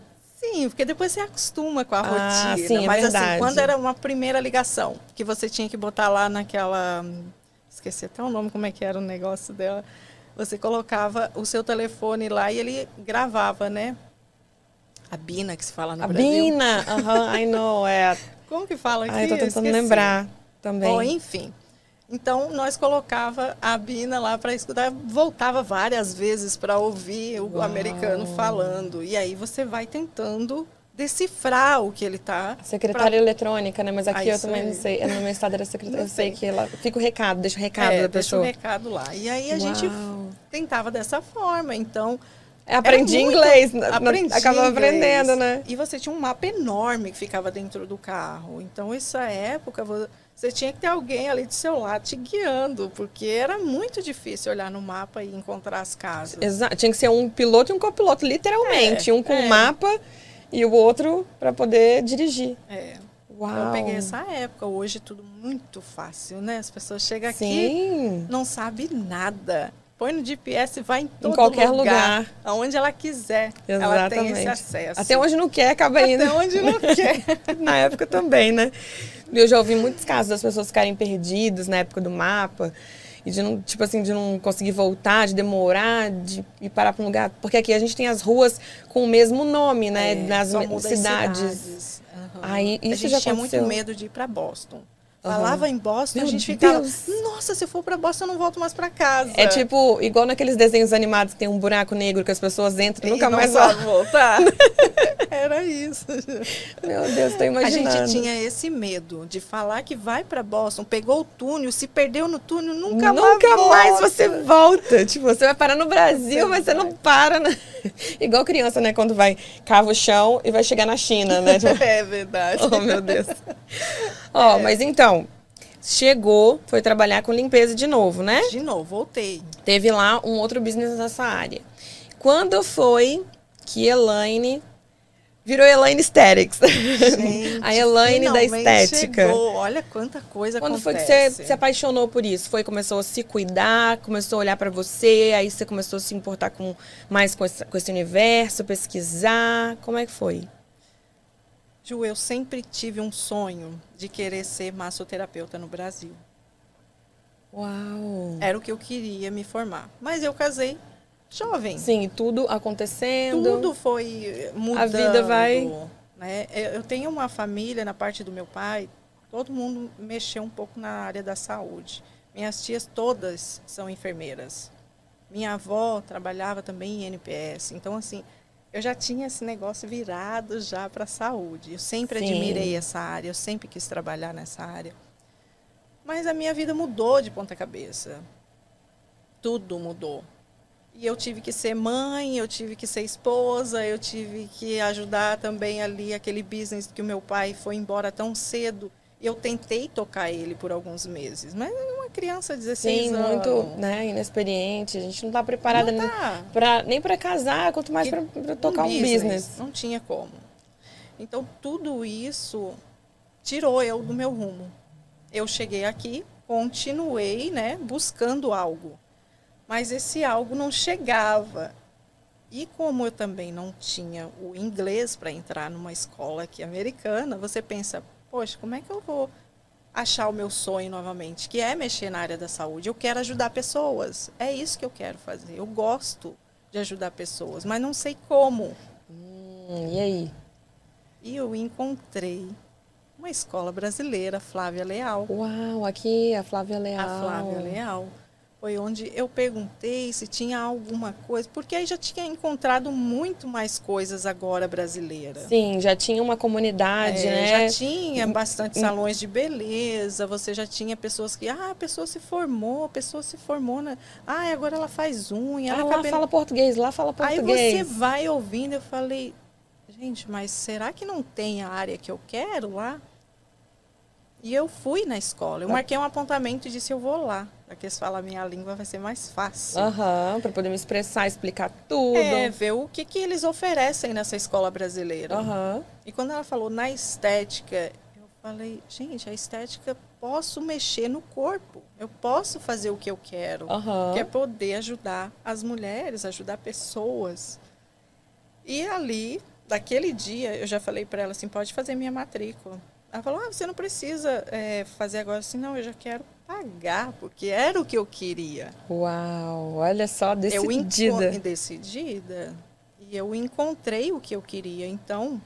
Sim, porque depois você acostuma com a Ah, rotina. sim, é Mas assim, verdade. quando era uma primeira ligação, que você tinha que botar lá naquela. Esqueci até o nome, como é que era o negócio dela. Você colocava o seu telefone lá e ele gravava, né? A Bina, que se fala no a Brasil. Bina, aham, I know, é. <laughs> Como que fala aqui? Ai, eu tô Eu tentando esqueci. lembrar também. Bom, enfim. Então, nós colocava a Bina lá para escutar, voltava várias vezes para ouvir o Uau. americano falando. E aí você vai tentando decifrar o que ele tá. Secretária eletrônica, né? Mas aqui Ah, eu também aí. não sei. No meu estado era secretária. Eu sei que ela. Fica o recado, deixa o recado é, da deixa o pessoa. recado lá. E aí a gente Uau. tentava dessa forma. Então, É, Aprendi muito- inglês, aprendi acaba inglês. aprendendo, né? E você tinha um mapa enorme que ficava dentro do carro. Então, essa época, você tinha que ter alguém ali do seu lado te guiando, porque era muito difícil olhar no mapa e encontrar as casas. Exato. Tinha que ser um piloto e um copiloto, literalmente. É, um com é. mapa e o outro para poder dirigir. É. Uau. Eu peguei essa época. Hoje tudo muito fácil, né? As pessoas chegam aqui, Sim. não sabe nada. Põe no GPS, vai em todo qualquer lugar. Aonde ela quiser. Ela tem esse Exatamente. acesso. Até onde não quer, acaba indo. Até onde não quer. <laughs> na época também, né? Eu já ouvi muitos casos das pessoas ficarem perdidas na época do mapa. E de não, tipo assim, de não conseguir voltar, de demorar, de ir parar para um lugar. Porque aqui a gente tem as ruas com o mesmo nome, né? É, nas cidades. cidades. Aham. Aí, a isso gente já tinha aconteceu. muito medo de ir para Boston. Aham. Falava em Boston, Meu a gente ficava, Deus. nossa, se eu for para Boston, eu não volto mais para casa. É tipo, igual naqueles desenhos animados que tem um buraco negro que as pessoas entram e nunca não mais voltam. voltar. <laughs> Era isso. Meu Deus, tô A imaginando. gente tinha esse medo de falar que vai para Boston, pegou o túnel, se perdeu no túnel, nunca, Nunca mais, mais você volta. Tipo, você vai parar no Brasil, Você mas você não vai. para. Na... Igual criança, né? Quando vai, cava o chão e vai chegar na China, né? <laughs> Tipo, É verdade. oh, meu Deus. Ó, mas então, chegou, foi trabalhar com limpeza de novo, né? De novo, voltei. Teve lá um outro business nessa área. Quando foi que Elaine virou Elaine Aesthetics? Gente, <laughs> a Elaine da estética. Chegou. Olha quanta coisa Quando foi que acontece. você se apaixonou por isso? Foi começou a se cuidar, começou a olhar pra você, aí você começou a se importar com mais com esse, com esse universo, pesquisar. Como é que foi? Ju, eu sempre tive um sonho de querer ser massoterapeuta no Brasil. Uau. Era o que eu queria me formar. Mas eu casei jovem. Sim, tudo acontecendo. Tudo foi mudando. vida vai- Né? Eu eu tenho uma família na parte do meu pai, todo mundo mexeu um pouco na área da saúde. Minhas tias todas são enfermeiras. Minha avó trabalhava também em NPS. Então, assim, eu já tinha esse negócio virado já para a saúde. Eu sempre Sim. admirei essa área, eu sempre quis trabalhar nessa área. Mas a minha vida mudou de ponta cabeça. Tudo mudou. E eu tive que ser mãe, eu tive que ser esposa, eu tive que ajudar também ali aquele business que o meu pai foi embora tão cedo. Eu tentei tocar ele por alguns meses, mas era uma criança de 16 Sim, anos. muito né, inexperiente. A gente não tá preparada Não nem, tá. nem pra casar, quanto mais Que- pra, pra tocar um business. Não tinha como. Então, tudo isso tirou eu do meu rumo. Eu cheguei aqui, continuei, né, buscando algo. Mas esse algo não chegava. E como eu também não tinha o inglês para entrar numa escola aqui americana, você pensa, poxa, como é que eu vou achar o meu sonho novamente, que é mexer na área da saúde? Eu quero ajudar pessoas. É isso que eu quero fazer. Eu gosto de ajudar pessoas, mas não sei como. Hum, e aí? E eu encontrei uma escola brasileira, Flávia Leal. Uau, aqui a Flávia Leal. A Flávia Leal. Foi onde eu perguntei se tinha alguma coisa, porque aí já tinha encontrado muito mais coisas agora brasileiras. Sim, já tinha uma comunidade, É, né? Já tinha bastante salões de beleza, você já tinha pessoas que, ah, a pessoa se formou, a pessoa se formou, na... ah, agora ela faz unha, Ah, ela lá cabelo... fala português, lá fala Aí português. você vai ouvindo, eu falei, gente, mas será que não tem a área que eu quero lá? E eu fui na escola. Eu marquei um apontamento e disse, eu vou lá. Porque eles falam a minha língua vai ser mais fácil. Aham, pra poder me expressar, explicar tudo. É, ver o que, que eles oferecem nessa escola brasileira. Aham. E quando ela falou na estética, eu falei, gente, a estética posso mexer no corpo. Eu posso fazer o que eu quero. Aham. Que é poder ajudar as mulheres, ajudar pessoas. E ali, daquele dia, eu já falei para ela assim, pode fazer minha matrícula. Ela falou, ah, você não precisa é, fazer agora assim, não, eu já quero pagar, porque era o que eu queria. Uau, olha só, Eu decidida. enco- decidida. E eu encontrei o que eu queria. Então,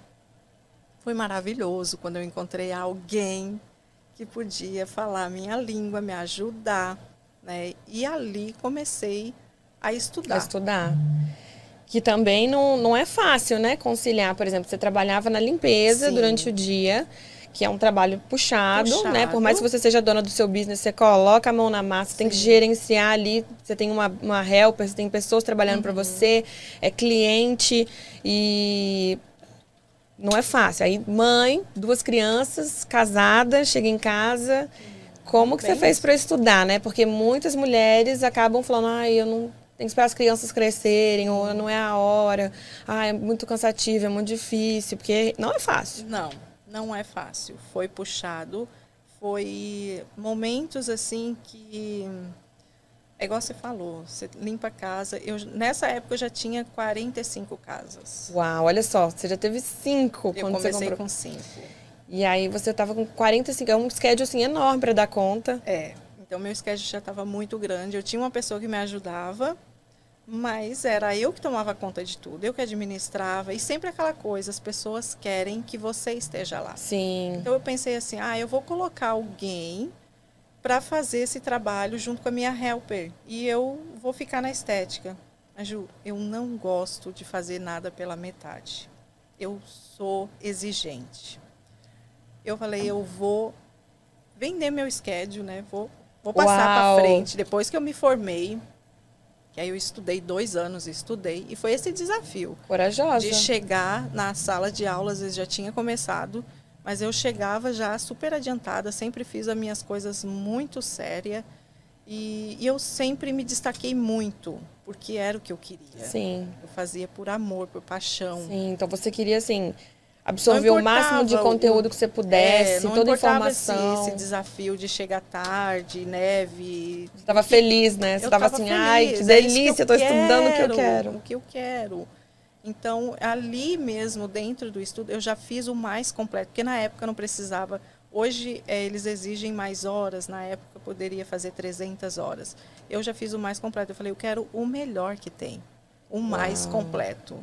foi maravilhoso quando eu encontrei alguém que podia falar a minha língua, me ajudar, né? E ali comecei a estudar. A estudar. Que também não, não é fácil, né? Conciliar, por exemplo, você trabalhava na limpeza Sim. durante o dia, que é um trabalho puxado, Puxado. né? Por mais que você seja dona do seu business, você coloca a mão na massa, você tem que Sim. gerenciar ali, você tem uma, uma helper, você tem pessoas trabalhando Uhum. para você, é cliente e não é fácil. Aí, mãe, duas crianças, casada, chega em casa. Como que você Bem fez isso. para estudar, né? Porque muitas mulheres acabam falando, ai, eu não tenho que esperar as crianças crescerem, ou não é a hora, ai, é muito cansativo, é muito difícil, porque não é fácil. Não, não é fácil. Foi puxado, foi momentos assim que é igual você falou, você limpa a casa. Eu nessa época eu já tinha 45 casas. Uau, olha só, você já teve cinco Eu quando você comecei comprou. com cinco. E aí você tava com 45, é um schedule assim enorme para dar conta. É, então meu schedule já estava muito grande. Eu tinha uma pessoa que me ajudava, mas era eu que tomava conta de tudo, eu que administrava. E sempre aquela coisa, as pessoas querem que você esteja lá. Sim. Então eu pensei assim, ah, eu vou colocar alguém para fazer esse trabalho junto com a minha helper e eu vou ficar na estética. Mas, Ju, eu não gosto de fazer nada pela metade. Eu sou exigente. Eu falei, eu vou vender meu schedule, né? Vou, vou passar para frente. Depois que eu me formei, que aí eu estudei dois anos, estudei e foi esse desafio Corajosa. de chegar na sala de aula, às vezes já tinha começado, mas eu chegava já super adiantada, sempre fiz as minhas coisas muito séria e, e eu sempre me destaquei muito, porque era o que eu queria. Sim, Eu fazia por amor, por paixão. sim. Então você queria, assim, absorver o máximo de conteúdo que você pudesse, É, não toda a importava esse- informação. Esse, desafio de chegar tarde, neve. Você tava feliz, né? Você eu tava tava assim, feliz, ai, que é delícia, eu eu estudando o que eu quero. O que eu quero. Então, ali mesmo, dentro do estudo, eu já fiz o mais completo, porque na época eu não precisava. Hoje, eh, eles exigem mais horas, na época eu poderia fazer 300 horas. Eu já fiz o mais completo. Eu falei, eu quero o melhor que tem, o mais Uau. completo.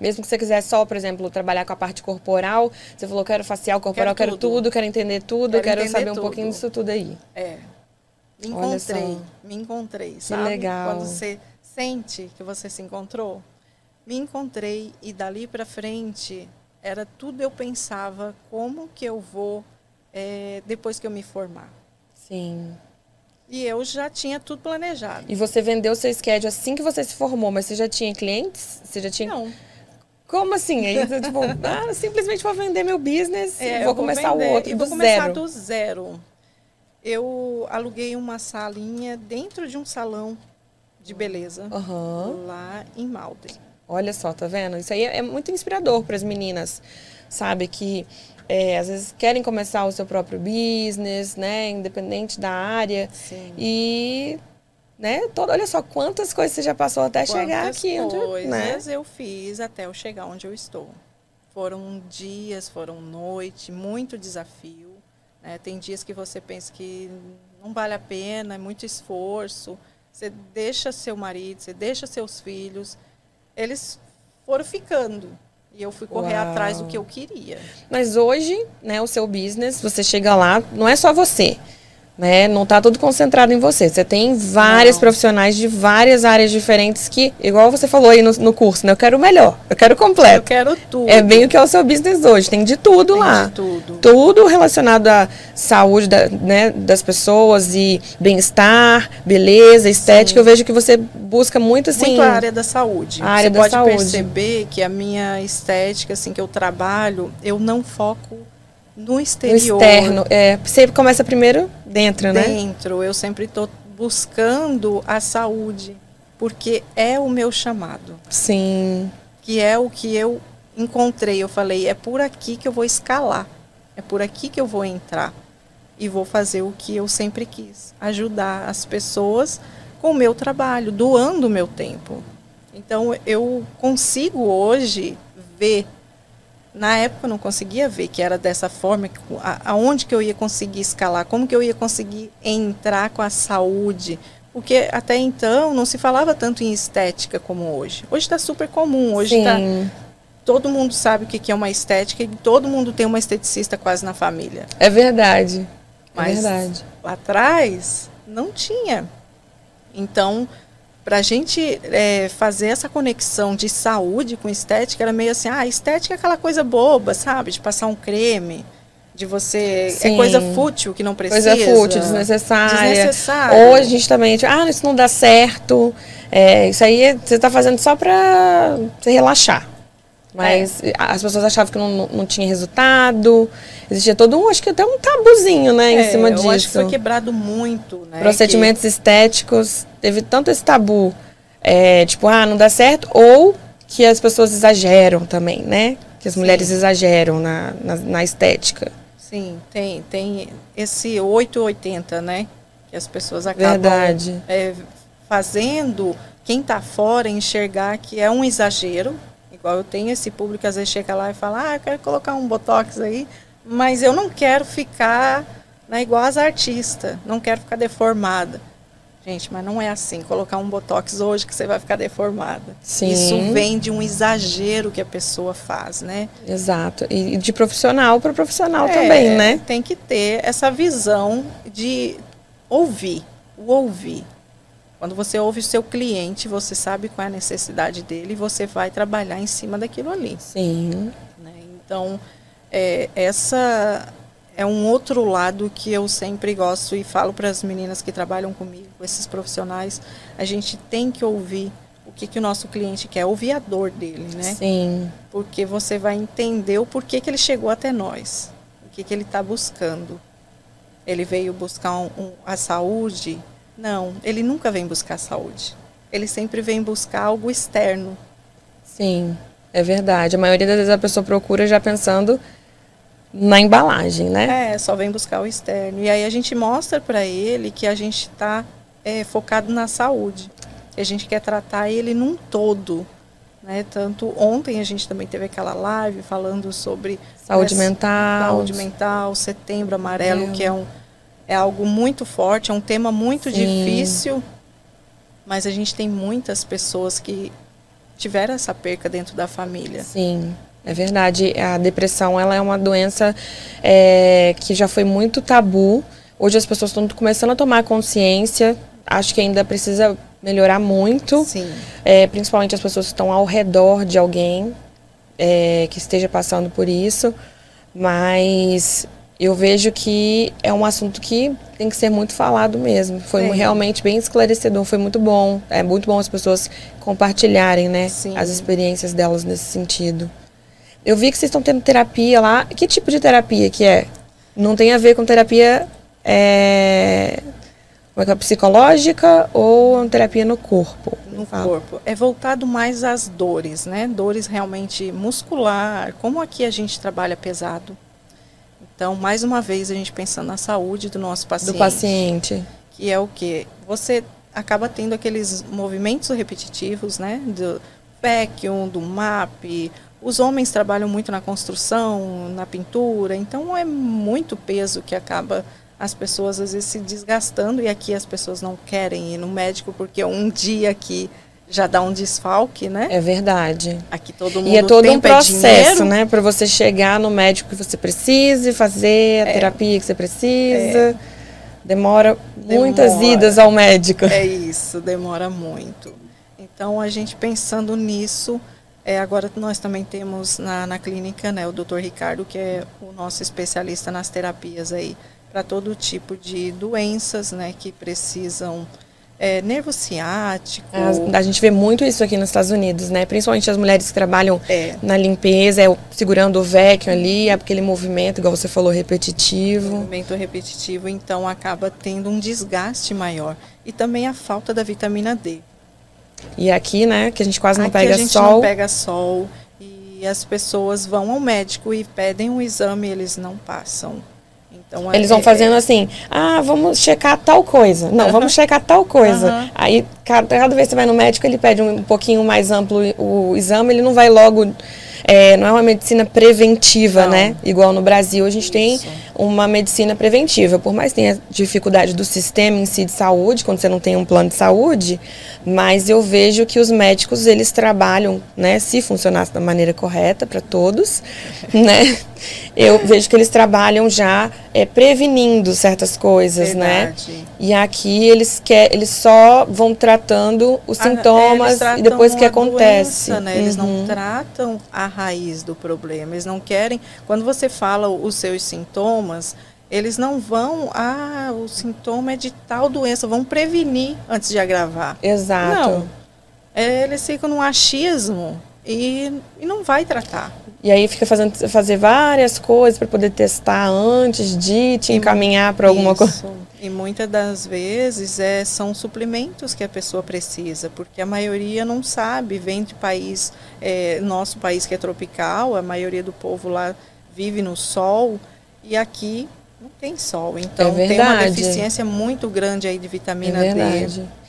Mesmo que você quisesse só, por exemplo, trabalhar com a parte corporal, você falou, quero facial, corporal, Quero quero, tudo. tudo. quero entender tudo, Quero quero, entender saber um tudo. pouquinho disso tudo aí. É. Me encontrei, me encontrei, sabe? legal. Quando você sente que você se encontrou, me encontrei e dali para frente era tudo eu pensava como que eu vou é, depois que eu me formar. Sim. E eu já tinha tudo planejado. E você vendeu seu schedule assim que você se formou, mas você já tinha clientes? Você já tinha. Não, Como assim? Aí, tipo, <laughs> ah, simplesmente vou vender meu business é, e eu vou começar vender o outro e do vou começar zero. do zero. Eu aluguei uma salinha dentro de um salão de beleza Aham. lá em Malden. Olha só, tá vendo? Isso aí é muito inspirador para as meninas, sabe? Que é, às vezes querem começar o seu próprio business, né? Independente da área. Sim. E, né? Todo, olha só quantas coisas você já passou até chegar Quantas aqui. Onde, né? coisas eu fiz até eu chegar onde eu estou. Foram dias, foram noites, muito desafio. né? Tem dias que você pensa que não vale a pena, é muito esforço. Você deixa seu marido, você deixa seus filhos. Eles foram ficando. E eu fui correr Uau. atrás do que eu queria. Mas hoje, né, o seu business, você chega lá, não é só você. Né? Não tá tudo concentrado em você. Você tem várias Não. profissionais de várias áreas diferentes que, igual você falou aí no, no curso, né? Eu quero o melhor, eu quero o Eu completo. quero tudo. É bem o que é o seu business hoje. Tem de tudo Tem lá. de tudo. Tudo relacionado à saúde da- né, das pessoas e bem-estar, beleza, estética. Sim. Eu vejo que você busca muito assim. Muito a área da saúde. A área Você da pode saúde. perceber que a minha estética, assim, que eu trabalho, eu não foco no no exterior. externo. É, você começa primeiro dentro, né? Dentro, eu sempre estou buscando a saúde, porque é o meu chamado, Sim. que é o que eu encontrei. Eu falei, é por aqui que eu vou escalar, é por aqui que eu vou entrar e vou fazer o que eu sempre quis, ajudar as pessoas com o meu trabalho, doando o meu tempo. Então eu consigo hoje ver na época eu não conseguia ver que era dessa forma, aonde que eu ia conseguir escalar, como que eu ia conseguir entrar com a saúde, Porque até então não se falava tanto em estética como hoje. Hoje está super comum. Hoje tá, todo mundo sabe o que é uma estética e todo mundo tem uma esteticista quase na família. É verdade. É Mas verdade. lá atrás não tinha. Então, para a gente é, fazer essa conexão de saúde com estética, era meio assim, ah, estética é aquela coisa boba, sabe? De passar um creme de você. É Sim. É coisa fútil que não precisa. Coisa fútil, desnecessária. Desnecessária. Ou a gente também, tipo, ah, isso não dá certo. É, isso aí você está fazendo só para você relaxar. Mas é. as pessoas achavam que não, não tinha resultado. Existia todo um, acho que até um tabuzinho, né, em é, cima disso. Eu acho que foi quebrado muito, né? Procedimentos que... estéticos, teve tanto esse tabu. É, tipo, ah, não dá certo. Ou que as pessoas exageram também, né? Que as Sim. mulheres exageram na, na, na estética. Sim, tem, tem esse 880, né? Que as pessoas acabam é, fazendo quem está fora enxergar que é um exagero. Igual eu tenho esse público que às vezes chega lá e fala, ah, eu quero colocar um botox aí, mas eu não quero ficar né, igual as artistas, não quero ficar deformada. Gente, mas não é assim. Colocar um botox hoje que você vai ficar deformada. Sim. Isso vem de um exagero que a pessoa faz, né? Exato. E de profissional para profissional é, também, né? Tem que ter essa visão de ouvir, o ouvir. Quando você ouve o seu cliente, você sabe qual é a necessidade dele e você vai trabalhar em cima daquilo ali. Sim. Né? Então, é, essa é um outro lado que eu sempre gosto e falo para as meninas que trabalham comigo, esses profissionais, a gente tem que ouvir o que, que o nosso cliente quer, ouvir a dor dele, né? Sim. Porque você vai entender o porquê que ele chegou até nós, o que, que ele está buscando. Ele veio buscar um, um, a saúde? Não, ele nunca vem buscar saúde. Ele sempre vem buscar algo externo. Sim, é verdade. A maioria das vezes a pessoa procura já pensando na embalagem, né? É, só vem buscar o externo. E aí a gente mostra para ele que a gente está é, focado na saúde. A gente quer tratar ele num todo. Né? Tanto ontem a gente também teve aquela live falando sobre saúde né, mental, saúde mental, setembro amarelo, é. que é, um, é algo muito forte, é um tema muito Sim. difícil, mas a gente tem muitas pessoas que tiveram essa perca dentro da família. Sim. É verdade. A depressão ela é uma doença é, que já foi muito tabu. Hoje as pessoas estão começando a tomar consciência. Acho que ainda precisa melhorar muito. Sim. É, principalmente as pessoas que estão ao redor de alguém é, que esteja passando por isso. Mas eu vejo que é um assunto que tem que ser muito falado mesmo. Foi é. realmente bem esclarecedor, foi muito bom. É muito bom as pessoas compartilharem né, as experiências delas nesse sentido. Eu vi que vocês estão tendo terapia lá. Que tipo de terapia que é? Não tem a ver com terapia é, como é, é psicológica ou é terapia no corpo? No corpo. É voltado mais às dores, né? Dores realmente muscular. Como aqui a gente trabalha pesado. Então, mais uma vez, a gente pensando na saúde do nosso paciente. Do paciente. Que é o quê? Você acaba tendo aqueles movimentos repetitivos, né? Do vacuum, do MAP, os homens trabalham muito na construção, na pintura, então é muito peso que acaba as pessoas às vezes se desgastando e aqui as pessoas não querem ir no médico porque um dia aqui já dá um desfalque, né? É verdade. Aqui todo mundo E é todo um processo, né, para você chegar no médico que você precise, fazer a é. terapia que você precisa. É. Demora, demora muitas idas ao médico. É isso, demora muito. Então a gente pensando nisso, é, agora nós também temos na, na clínica né, o Dr. Ricardo, que é o nosso especialista nas terapias aí para todo tipo de doenças né, que precisam é, nervo ciático. A, a, gente vê muito isso aqui nos Estados Unidos, né? Principalmente as mulheres que trabalham é. na limpeza, é, segurando o vacuum ali, é aquele movimento, igual você falou, repetitivo. Movimento repetitivo, então acaba tendo um desgaste maior. E também a falta da vitamina D. E aqui, né, que a gente quase não aqui pega sol. a gente sol. não pega sol. E as pessoas vão ao médico e pedem um exame e eles não passam. Então, eles vão é, fazendo é. assim, ah, vamos checar tal coisa. Não, vamos <laughs> checar tal coisa. Aí, cada, cada vez que você vai no médico, ele pede um, pouquinho mais amplo o exame, ele não vai logo. É, não é uma medicina preventiva, não. né? Igual no Brasil, a gente Isso. tem uma medicina preventiva. Por mais que tenha dificuldade do sistema em si de saúde, quando você não tem um plano de saúde, mas eu vejo que os médicos eles trabalham, né, se funcionasse da maneira correta para todos, <laughs> né? Eu vejo que eles trabalham já é, prevenindo certas coisas, né? Verdade. né? E aqui eles quer, eles só vão tratando os Ah, é, sintomas eles e depois que acontece. doença, né? Eles Uhum. não tratam a raiz do problema. Eles não querem. Quando você fala os seus sintomas, eles não vão. Ah, o sintoma é de tal doença. Vão prevenir antes de agravar. Exato. Não. É, eles ficam num achismo e, e não vai tratar. E aí fica fazendo fazer várias coisas para poder testar antes de te encaminhar para alguma coisa. E muitas das vezes é, são suplementos que a pessoa precisa, porque a maioria não sabe, vem de país, é, nosso país que é tropical, a maioria do povo lá vive no sol e aqui não tem sol. Então tem uma deficiência muito grande aí de vitamina É D.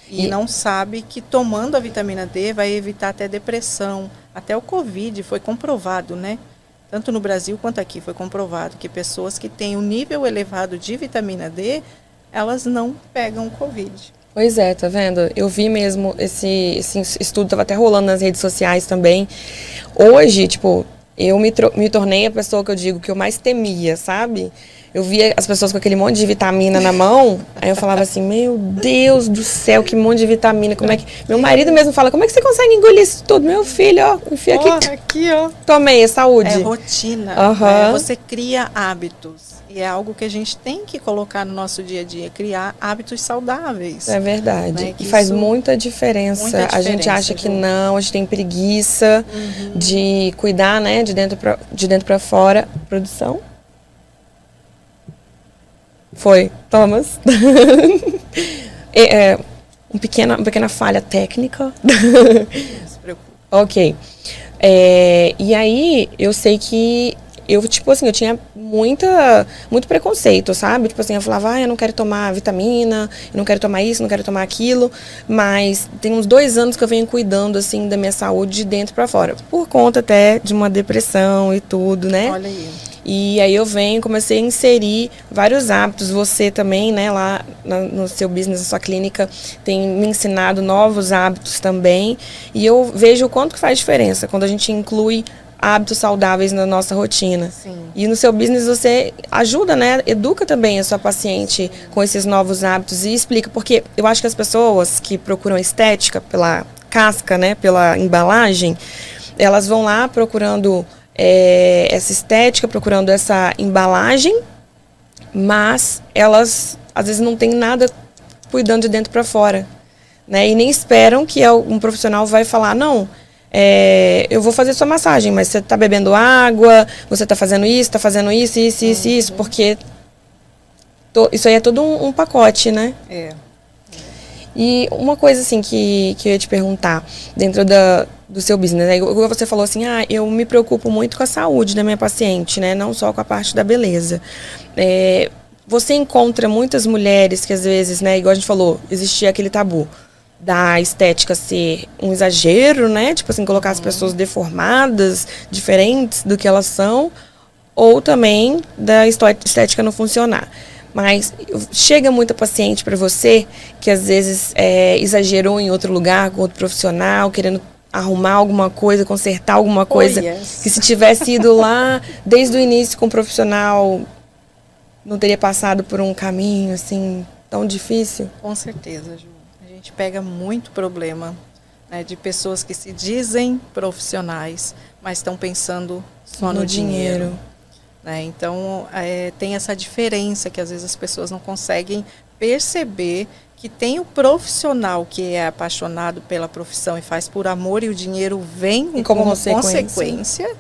E, E- não sabe que tomando a vitamina D vai evitar até depressão, até o Covid, foi comprovado, né? Tanto no Brasil quanto aqui foi comprovado que pessoas que têm um nível elevado de vitamina D, elas não pegam o Covid. Pois é, tá vendo? Eu vi mesmo esse, esse estudo, tava até rolando nas redes sociais também. Hoje, tipo, eu me, me tornei a pessoa que eu digo que eu mais temia, sabe? Eu via as pessoas com aquele monte de vitamina na mão, aí eu falava assim, meu Deus do céu, que monte de vitamina, como é que... Meu marido mesmo fala, como é que você consegue engolir isso tudo? Meu filho, ó, enfia aqui, Ó, aqui, ó. tomei, é saúde. É rotina. Né? Você cria hábitos. E é algo que a gente tem que colocar no nosso dia a dia, criar hábitos saudáveis. É verdade. Né, E faz muita diferença. muita A gente diferença, acha que não, a gente tem preguiça de cuidar, né, de dentro pra, de dentro para fora. Produção? Foi, Thomas. É, <laughs> é, um pequena, uma pequena falha técnica. Não se preocupe. <laughs> Ok. É, e aí, eu sei que eu, tipo assim, eu tinha muita, muito preconceito, sabe? Tipo assim, eu falava, ah, eu não quero tomar vitamina, eu não quero tomar isso, não quero tomar aquilo. Mas tem uns dois anos que eu venho cuidando, assim, da minha saúde de dentro pra fora. Por conta até de uma depressão e tudo, né? Olha aí. E aí eu venho, comecei a inserir vários hábitos. Você também, né, lá no seu business, na sua clínica, tem me ensinado novos hábitos também. E eu vejo o quanto que faz diferença quando a gente inclui hábitos saudáveis na nossa rotina. Sim. E no seu business você ajuda, né? Educa também a sua paciente com esses novos hábitos e explica. Porque eu acho que as pessoas que procuram estética pela casca, né? Pela embalagem, elas vão lá procurando é, essa estética, procurando essa embalagem, mas elas às vezes não têm nada cuidando de dentro para fora. Né? E nem esperam que um profissional vai falar, não, é, eu vou fazer sua massagem, mas você está bebendo água, você está fazendo isso, está fazendo isso, isso, isso, isso, porque to- isso aí é todo um, um pacote, né? É. E uma coisa assim que, que eu ia te perguntar, dentro da, do seu business, né? Você falou assim, ah, eu me preocupo muito com a saúde da minha paciente, né? Não só com a parte da beleza. É, você encontra muitas mulheres que às vezes, né, igual a gente falou, existia aquele tabu da estética ser um exagero, né? Tipo assim, colocar as pessoas deformadas, diferentes do que elas são, ou também da estética não funcionar. Mas chega muita paciente para você que às vezes é, exagerou em outro lugar, com outro profissional, querendo arrumar alguma coisa, consertar alguma coisa. yes. Que se tivesse ido lá <laughs> desde o início com um profissional, não teria passado por um caminho assim tão difícil. Com certeza, Ju. Gente pega muito problema né, de pessoas que se dizem profissionais, mas estão pensando só no, dinheiro. né? Então, é, tem essa diferença que às vezes as pessoas não conseguem perceber que tem o profissional que é apaixonado pela profissão e faz por amor e o dinheiro vem E como como, consequência. consequência.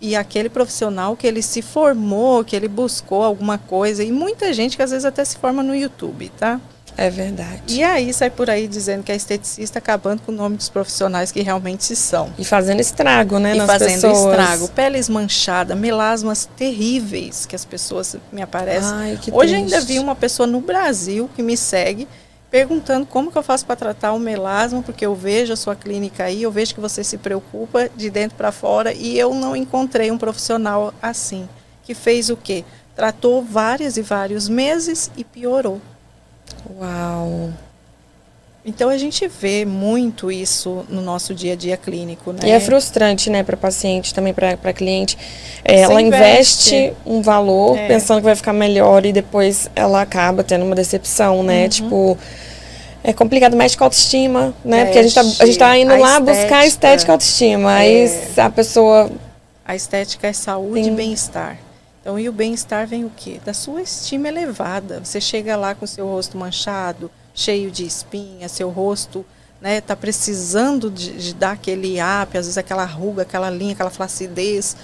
E aquele profissional que ele se formou, que ele buscou alguma coisa, e muita gente que às vezes até se forma no YouTube, tá? É verdade. E aí sai por aí dizendo que é esteticista acabando com o nome dos profissionais que realmente são. E fazendo estrago, né, e nas fazendo pessoas. estrago. Peles manchadas, melasmas terríveis que as pessoas me aparecem. Ai, que Hoje triste. ainda vi uma pessoa no Brasil que me segue perguntando como que eu faço para tratar o melasma, porque eu vejo a sua clínica aí, eu vejo que você se preocupa de dentro para fora e eu não encontrei um profissional assim, que fez o quê? tratou várias e vários meses e piorou. Uau. Então a gente vê muito isso no nosso dia a dia clínico, né? E é frustrante, né, para paciente, também para cliente. É, ela investe. investe um valor É. pensando que vai ficar melhor e depois ela acaba tendo uma decepção, né? Uhum. Tipo, é complicado, mexe com a autoestima, né? Porque a gente, tá, a gente tá indo A lá buscar estética. estética e autoestima. Aí É. a pessoa. A estética é saúde Sim. e bem-estar. Então, e o bem-estar vem o quê? Da sua estima elevada. Você chega lá com seu rosto manchado, cheio de espinha, seu rosto né, tá precisando de, de dar aquele up, às vezes aquela ruga, aquela linha, aquela flacidez.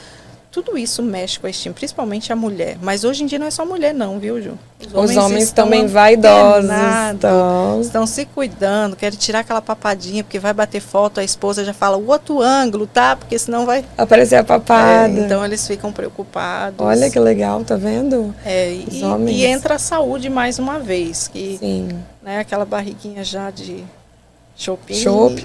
Tudo isso mexe com a estima, principalmente a mulher. Mas hoje em dia não é só mulher não, viu, Ju? Os homens estão também vaidosos. Então, Estão se cuidando, querem tirar aquela papadinha, porque vai bater foto, a esposa já fala o outro ângulo, tá? Porque senão vai aparecer a papada. é, então eles ficam preocupados. Olha que legal, tá vendo? É, os e, homens. e entra a saúde mais uma vez, que Sim. né, aquela barriguinha já de shopping.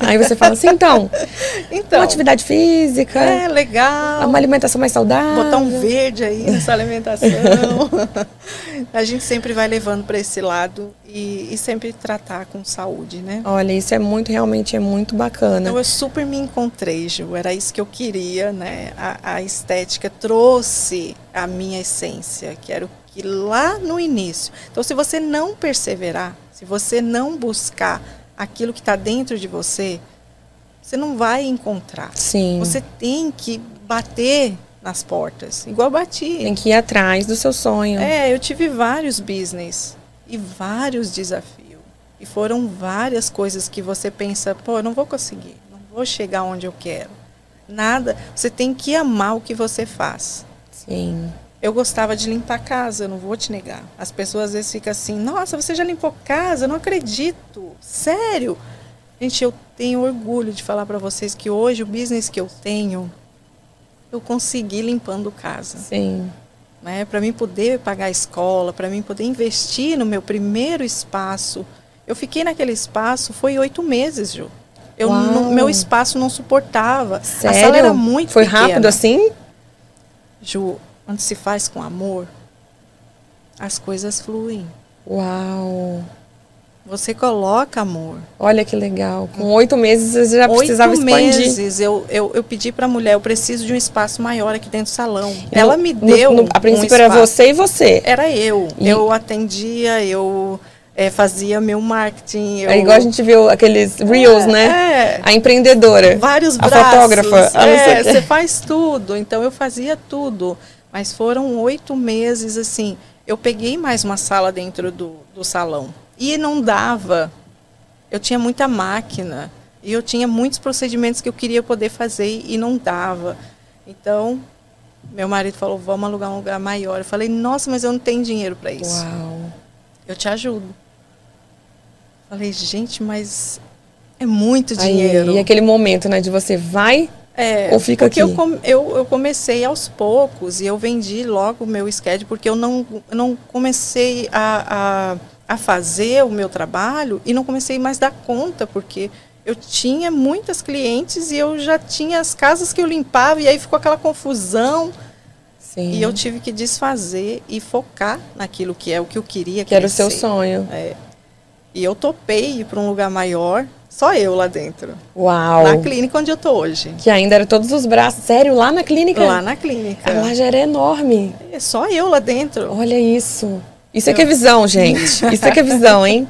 Aí você fala assim, então, <laughs> Então, uma atividade física, é legal. uma alimentação mais saudável. Botar um verde aí nessa <laughs> alimentação. <laughs> a gente sempre vai levando para esse lado e, e sempre tratar com saúde, né? Olha, isso é muito, realmente é muito bacana. Então eu super me encontrei, Ju. Era isso que eu queria, né? A, a estética trouxe a minha essência, que era o que lá no início. Então, se você não perseverar, se você não buscar aquilo que está dentro de você, você não vai encontrar. Sim. Você tem que bater nas portas, igual bati. tem que ir atrás do seu sonho. É, eu tive vários business e vários desafios. E foram várias coisas que você pensa, pô, eu não vou conseguir, não vou chegar onde eu quero. Nada. Você tem que amar o que você faz. Sim. Eu gostava de limpar casa, eu não vou te negar. As pessoas às vezes ficam assim, nossa, você já limpou casa? Eu não acredito. Sério? Gente, eu tenho orgulho de falar para vocês que hoje o business que eu tenho, eu consegui limpando casa Sim. né, para mim poder pagar a escola, para mim poder investir no meu primeiro espaço. Eu fiquei naquele espaço foi oito meses, Ju. Eu não- meu espaço não suportava. Sério? A sala era muito Foi pequena. rápido assim? Ju, quando se faz com amor, as coisas fluem. Uau. Você coloca amor. Olha que legal. Com oito meses você já precisava Oito expandir. meses eu, eu, eu pedi para a mulher, eu preciso de um espaço maior aqui dentro do salão. E Ela no- me no- deu. no- a um princípio era espaço. você e você. Era eu. E- Eu atendia, eu eh, fazia meu marketing. Eu, É igual a gente viu aqueles reels, É, né? É. A empreendedora. Vários A braços. fotógrafa, a o É, você faz tudo. Então eu fazia tudo. Mas foram oito meses assim. Eu peguei mais uma sala dentro do, do salão. E não dava. Eu tinha muita máquina. E eu tinha muitos procedimentos que eu queria poder fazer e não dava. Então, meu marido falou: vamos alugar um lugar maior. Eu falei: nossa, mas eu não tenho dinheiro para isso. Uau. Eu te ajudo. Falei, gente, mas é muito Aí, dinheiro. e aquele momento, né, de você vai É, Ou fica porque aqui? Eu, eu, eu comecei aos poucos e eu vendi logo o meu schedule porque eu não, não comecei a, a, a fazer o meu trabalho e não comecei mais a dar conta, porque eu tinha muitas clientes e eu já tinha as casas que eu limpava e aí ficou aquela confusão Sim. e eu tive que desfazer e focar naquilo que é o que eu queria que era o seu crescer. sonho. É. E eu topei ir para um lugar maior, só eu lá dentro, Uau. na clínica onde eu tô hoje. Que ainda era todos os braços. Sério, lá na clínica? Lá na clínica. A lá já era enorme. É só eu lá dentro. Olha isso. Isso é que é visão, gente. <laughs> Isso é que é visão, hein?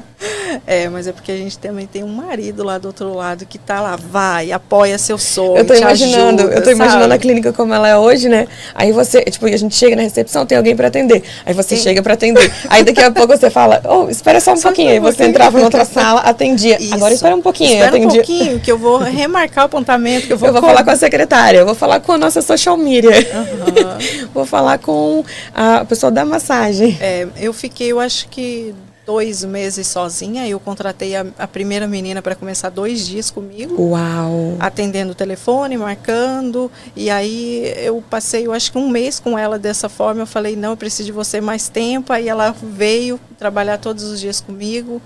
É, mas é porque a gente também tem um marido lá do outro lado que tá lá, vai, apoia seu sonho. Eu tô te imaginando, ajuda, eu tô imaginando sabe? a clínica como ela é hoje, né? Aí você, tipo, a gente chega na recepção, tem alguém pra atender. Aí você Sim. chega pra atender. Aí daqui a <laughs> pouco você fala, oh, espera só um Só pouquinho. um Aí você pouquinho. entrava em outra sala, <laughs> atendia. Isso. Agora espera um pouquinho, Espera um atendia. pouquinho, que eu vou <laughs> remarcar o apontamento, que eu vou... Eu vou falar com a secretária, eu vou falar com a nossa social media. Aham. Vou falar com a pessoa da massagem. É, eu fiquei, eu acho que dois meses sozinha. Eu contratei a, a primeira menina para começar dois dias comigo. Uau! atendendo o telefone, marcando. E aí eu passei, eu acho que um mês com ela dessa forma. Eu falei, não, eu preciso de você mais tempo. Aí ela veio trabalhar todos os dias comigo.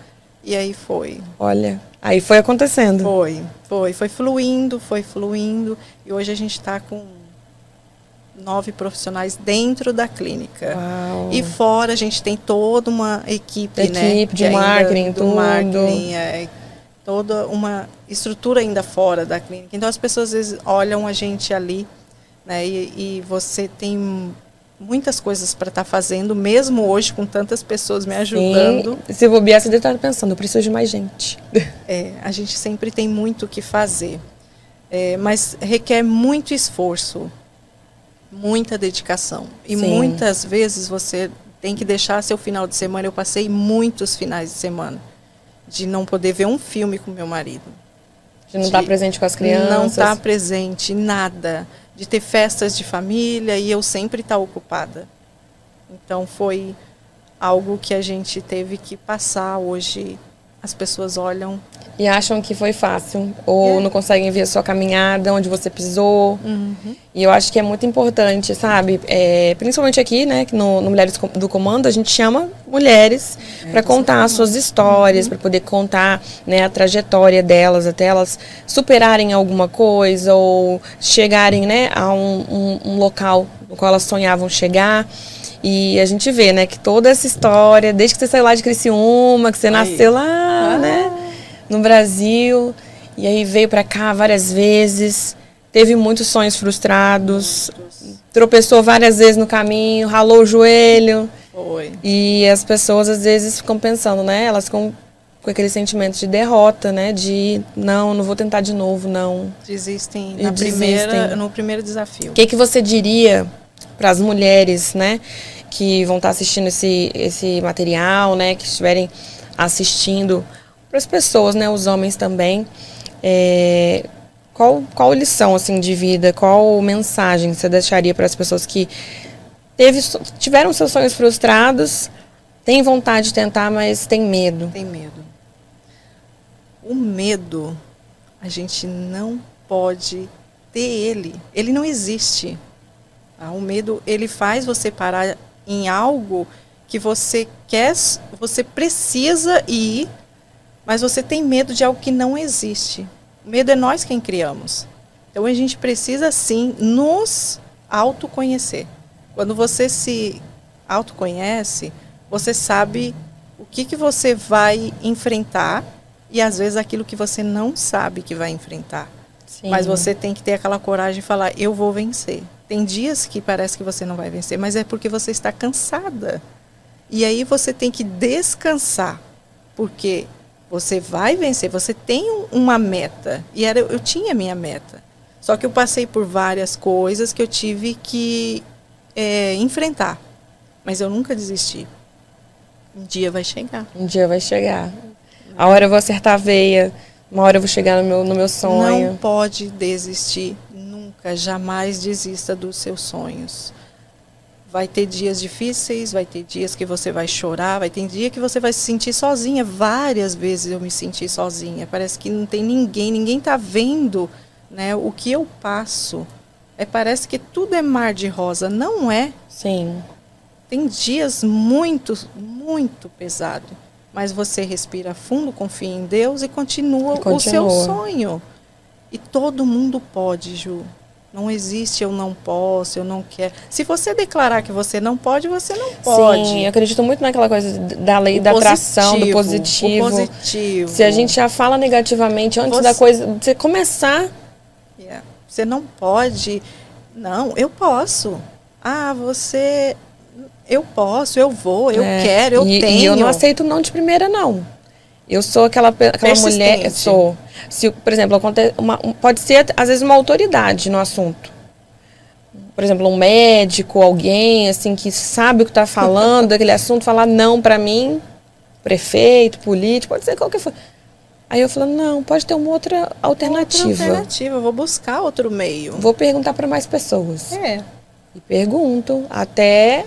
E aí foi. Olha, aí foi acontecendo. Foi, foi, foi fluindo, foi fluindo. E hoje a gente está com nove profissionais dentro da clínica. Uau. E fora a gente tem toda uma equipe, Equipe né? de que ainda- marketing, do tudo. marketing, é, toda uma estrutura ainda fora da clínica. Então as pessoas às vezes olham a gente ali, né? E, e você tem muitas coisas para estar fazendo, mesmo hoje com tantas pessoas me ajudando. Sim. Se bobear, você deve estar pensando, eu preciso de mais gente. <laughs> É, a gente sempre tem muito o que fazer, É, mas requer muito esforço, muita dedicação. E Sim. muitas vezes você tem que deixar seu final de semana. Eu passei muitos finais de semana de não poder ver um filme com meu marido. De não estar De presente com as crianças. Não estar presente, nada. De ter festas de família e eu sempre estar ocupada. Então foi algo que a gente teve que passar hoje. As pessoas olham E acham que foi fácil. Ou É. não conseguem ver a sua caminhada, onde você pisou. Uhum. E eu acho que é muito importante, sabe? É, principalmente aqui, né, que no, no Mulheres do Comando, a gente chama mulheres para contar as suas histórias, para poder contar né, a trajetória delas, até elas superarem alguma coisa ou chegarem né, a um, um- um local no qual elas sonhavam chegar. E a gente vê, né, que toda essa história, desde que você saiu lá de Criciúma, que você Aí. nasceu lá, né, no Brasil, e aí veio pra cá várias vezes, teve muitos sonhos frustrados, tropeçou várias vezes no caminho, ralou o joelho, Foi. e as pessoas às vezes ficam pensando, né, elas ficam com aquele sentimento de derrota, né, de não, não vou tentar de novo, não. Desistem E na primeira, desistem. no primeiro desafio. O que, que você diria para as mulheres, né, que vão estar assistindo esse, esse material, né, que estiverem assistindo, para as pessoas, né, os homens também, é, qual, qual lição assim de vida, qual mensagem você deixaria para as pessoas que teve, tiveram seus sonhos frustrados, têm vontade de tentar, mas tem medo? Tem medo. O medo, a gente não pode ter ele. Ele não existe. tá? O medo, ele faz você parar em algo que você quer, você precisa ir, mas você tem medo de algo que não existe. O medo é nós quem criamos. Então a gente precisa sim nos autoconhecer. Quando você se autoconhece, você sabe o que, que você vai enfrentar e às vezes aquilo que você não sabe que vai enfrentar. Sim. Mas você tem que ter aquela coragem de falar, eu vou vencer. Tem dias que parece que você não vai vencer, mas é porque você está cansada. E aí você tem que descansar, porque você vai vencer, você tem um- uma meta. E era, eu tinha minha meta. Só que eu passei por várias coisas que eu tive que é, enfrentar. Mas eu nunca desisti. Um dia vai chegar. Um dia vai chegar. A hora eu vou acertar a veia, uma hora eu vou chegar no meu, no meu sonho. Não pode desistir. Nunca, jamais desista dos seus sonhos. Vai ter dias difíceis, vai ter dias que você vai chorar, vai ter dia que você vai se sentir sozinha. Várias vezes eu me senti sozinha. Parece que não tem ninguém, ninguém está vendo né, o que eu passo. É, parece que tudo é mar de rosa. Não é. Sim. Tem dias muito, muito pesado. Mas você respira fundo, confia em Deus e continua, E o seu continua. sonho. E todo mundo pode, Ju. Não existe eu não posso, eu não quero. Se você declarar que você não pode, você não pode. Sim, eu acredito muito naquela coisa da lei O da atração, do positivo, positivo. Positivo. Se a gente já fala negativamente antes Você- da coisa, você começar, Yeah. Você não pode. Não, eu posso. Ah, você. Eu posso, eu vou, eu é, quero, eu e, tenho. E eu não aceito não de primeira, não. Eu sou aquela, aquela mulher, sou. Se, por exemplo, uma- um- pode ser às vezes uma autoridade no assunto. Por exemplo, um médico, alguém assim que sabe o que está falando <laughs> daquele assunto, falar não para mim, prefeito, político, pode ser qualquer coisa. Aí eu falo, não, pode ter uma outra alternativa. Outra alternativa, eu vou buscar outro meio. Vou perguntar para mais pessoas. É. E pergunto até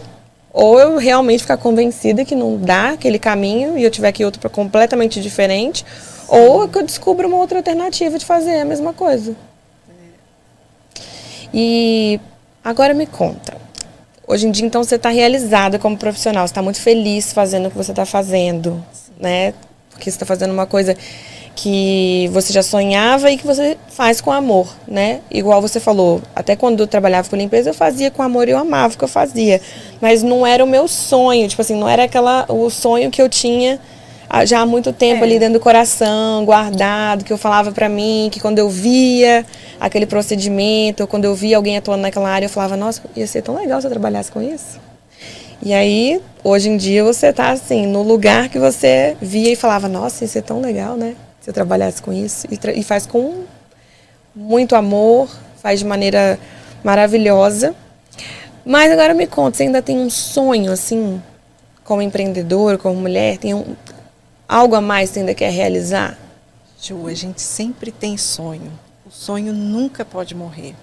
ou eu realmente ficar convencida que não dá aquele caminho e eu tiver que ir outro completamente diferente, ou que eu descubra uma outra alternativa de fazer a mesma coisa. E agora me conta. Hoje em dia, então, você está realizada como profissional, você está muito feliz fazendo o que você está fazendo, né? Porque você está fazendo uma coisa que você já sonhava e que você faz com amor, né? Igual você falou, até quando eu trabalhava com limpeza, eu fazia com amor e eu amava o que eu fazia. Mas não era o meu sonho, tipo assim, não era aquela o sonho que eu tinha já há muito tempo é. ali dentro do coração, guardado, que eu falava para mim, que quando eu via aquele procedimento, ou quando eu via alguém atuando naquela área, eu falava, nossa, ia ser tão legal se eu trabalhasse com isso. E aí, hoje em dia, você tá assim, no lugar que você via e falava, nossa, ia ser tão legal, né? Eu trabalhasse com isso. E, e faz com muito amor, faz de maneira maravilhosa. Mas agora me conta, você ainda tem um sonho, assim, como empreendedor, como mulher, tem um, algo a mais que você ainda quer realizar? Ju, a gente sempre tem sonho. O sonho nunca pode morrer.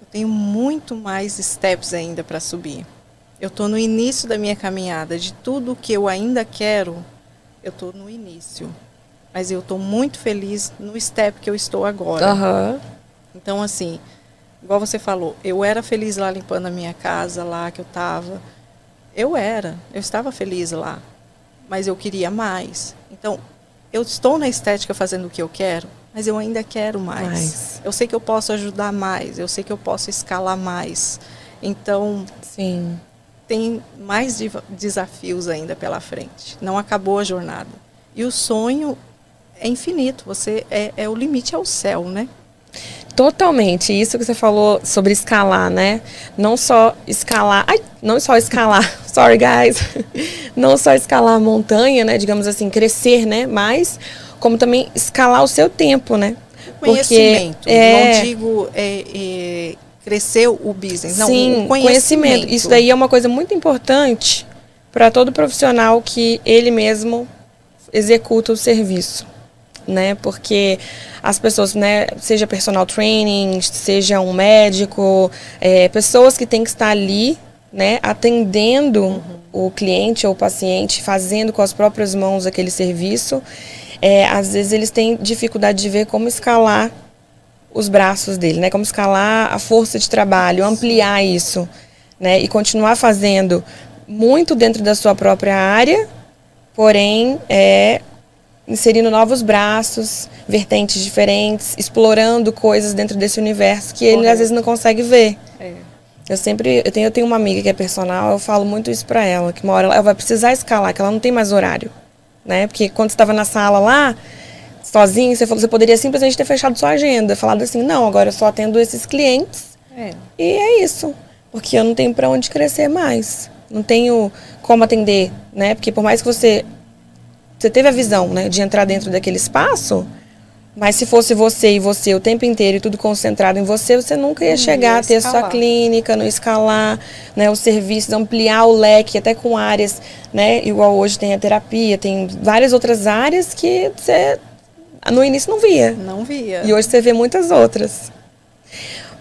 Eu tenho muito mais steps ainda para subir. Eu estou no início da minha caminhada. De tudo que eu ainda quero, eu estou no início. Mas eu estou muito feliz no step que eu estou agora. Uhum. Então, assim, igual você falou, eu era feliz lá limpando a minha casa, lá que eu estava. Eu era, eu estava feliz lá mas eu queria mais. Então, eu estou na estética fazendo o que eu quero, mas eu ainda quero mais. mais. Eu sei que eu posso ajudar mais, eu sei que eu posso escalar mais. Então, sim. Tem mais desafios ainda pela frente. Não acabou a jornada. E o sonho é infinito. Você é, é o limite ao céu, né? Totalmente. Isso que você falou sobre escalar, né? Não só escalar. Ai, não só escalar. <laughs> Sorry, guys. Não só escalar a montanha, né? Digamos assim, crescer, né? Mas como também escalar o seu tempo, né? Conhecimento. Porque, é... Não digo é, é, crescer o business. Não, Sim, conhecimento. conhecimento. Isso daí é uma coisa muito importante para todo profissional que ele mesmo executa o serviço né? Porque as pessoas, né, seja personal training, seja um médico, é, pessoas que têm que estar ali, né, atendendo uhum. o cliente ou o paciente, fazendo com as próprias mãos aquele serviço, é, às vezes eles têm dificuldade de ver como escalar os braços dele, né? Como escalar a força de trabalho, ampliar isso, né? E continuar fazendo muito dentro da sua própria área, porém é, inserindo novos braços, vertentes diferentes, explorando coisas dentro desse universo que ele às vezes não consegue ver. É. Eu sempre, eu tenho, eu tenho uma amiga que é personal, eu falo muito isso para ela, que uma hora ela vai precisar escalar, que ela não tem mais horário, né? Porque quando estava na sala lá, sozinho, você falou, você poderia simplesmente ter fechado sua agenda, falado assim, não, agora eu só atendo esses clientes. É. E é isso, porque eu não tenho para onde crescer mais. Não tenho como atender, né? Porque por mais que você você teve a visão, né, de entrar dentro daquele espaço, mas se fosse você e você o tempo inteiro e tudo concentrado em você, você nunca ia chegar a ter escalar. sua clínica, não escalar, né, os serviços, ampliar o leque, até com áreas, né, igual hoje tem a terapia, tem várias outras áreas que você no início não via. Não via. E hoje você vê muitas outras.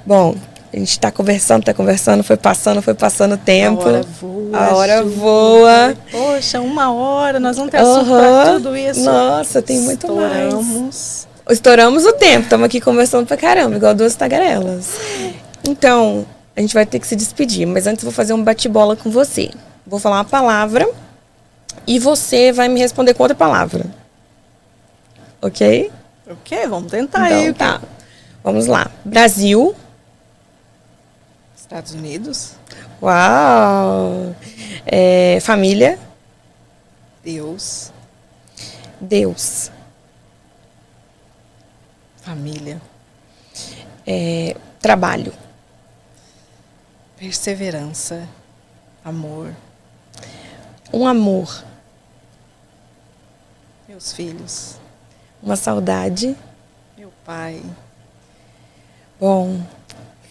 Bom, a gente está conversando, está conversando, foi passando, foi passando o tempo. A hora voa. A hora voa. Poxa, uma hora, nós vamos ter assunto uhum. para tudo isso. Nossa, tem muito Estouramos. mais. Estouramos o tempo, estamos aqui conversando pra caramba, igual duas tagarelas. Então, a gente vai ter que se despedir, mas antes vou fazer um bate-bola com você. Vou falar uma palavra e você vai me responder com outra palavra. Ok? Ok, vamos tentar então, aí. Tá. Vamos lá. Brasil. Estados Unidos. Uau! É, família. Deus. Deus. Família. É, trabalho. Perseverança. Amor. Um amor. Meus filhos. Uma saudade. Meu pai. Bom,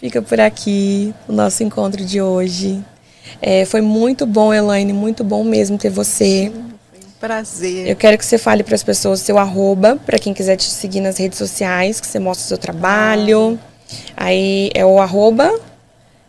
Fica por aqui o nosso encontro de hoje. É, foi muito bom, Elaine, muito bom mesmo ter você. Foi um prazer. Eu quero que você fale para as pessoas seu arroba, para quem quiser te seguir nas redes sociais, que você mostre o seu trabalho. Ah. Aí é o arroba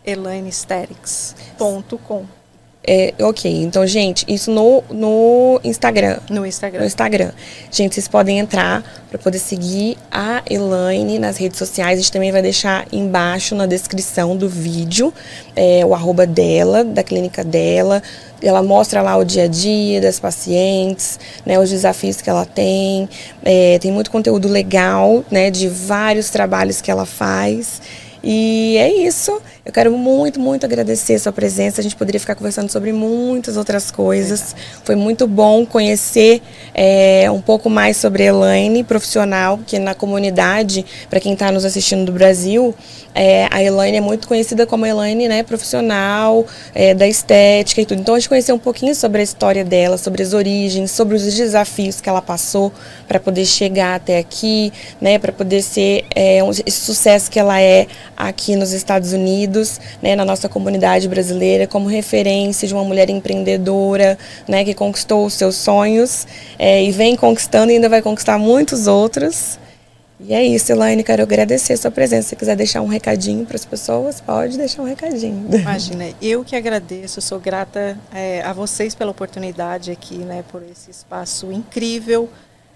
elainestetics.com. É, ok, então, gente, isso no, no Instagram. No Instagram. No Instagram. Gente, vocês podem entrar para poder seguir a Elaine nas redes sociais. A gente também vai deixar embaixo na descrição do vídeo é, o arroba dela, da clínica dela. Ela mostra lá o dia a dia das pacientes, né, os desafios que ela tem. É, tem muito conteúdo legal, né, de vários trabalhos que ela faz. E é isso. Eu quero muito, muito agradecer a sua presença. A gente poderia ficar conversando sobre muitas outras coisas. Foi muito bom conhecer é, um pouco mais sobre a Elaine, profissional, que na comunidade, para quem está nos assistindo do Brasil, é, a Elaine é muito conhecida como Elaine, né, profissional, é, da estética e tudo. Então a gente conheceu um pouquinho sobre a história dela, sobre as origens, sobre os desafios que ela passou para poder chegar até aqui, né, para poder ser esse sucesso que ela é aqui nos Estados Unidos, né, na nossa comunidade brasileira, como referência de uma mulher empreendedora, né, que conquistou os seus sonhos é, e vem conquistando e ainda vai conquistar muitos outros. E é isso, Elaine, quero agradecer a sua presença. Se quiser deixar um recadinho para as pessoas, pode deixar um recadinho. Imagina, eu que agradeço, sou grata é, a vocês pela oportunidade aqui, né, por esse espaço incrível.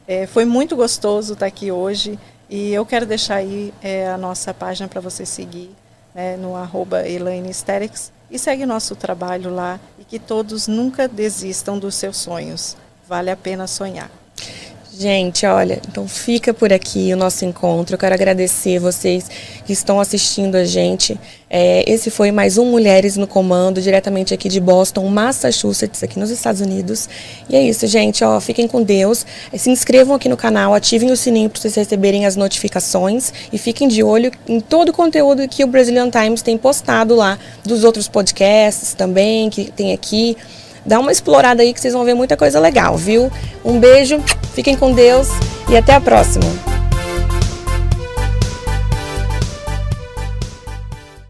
É, foi muito gostoso estar aqui hoje e eu quero deixar aí é, a nossa página para você seguir né, no arroba Elaine Aesthetics e segue nosso trabalho lá e que todos nunca desistam dos seus sonhos. Vale a pena sonhar. Gente, olha, então fica por aqui o nosso encontro. Eu quero agradecer vocês que estão assistindo a gente. É, esse foi mais um Mulheres no Comando, diretamente aqui de Boston, Massachusetts, aqui nos Estados Unidos. E é isso, gente. Ó, fiquem com Deus. Se inscrevam aqui no canal, ativem o sininho para vocês receberem as notificações e fiquem de olho em todo o conteúdo que o Brazilian Times tem postado lá, dos outros podcasts também que tem aqui. Dá uma explorada aí que vocês vão ver muita coisa legal, viu? Um beijo, fiquem com Deus e até a próxima.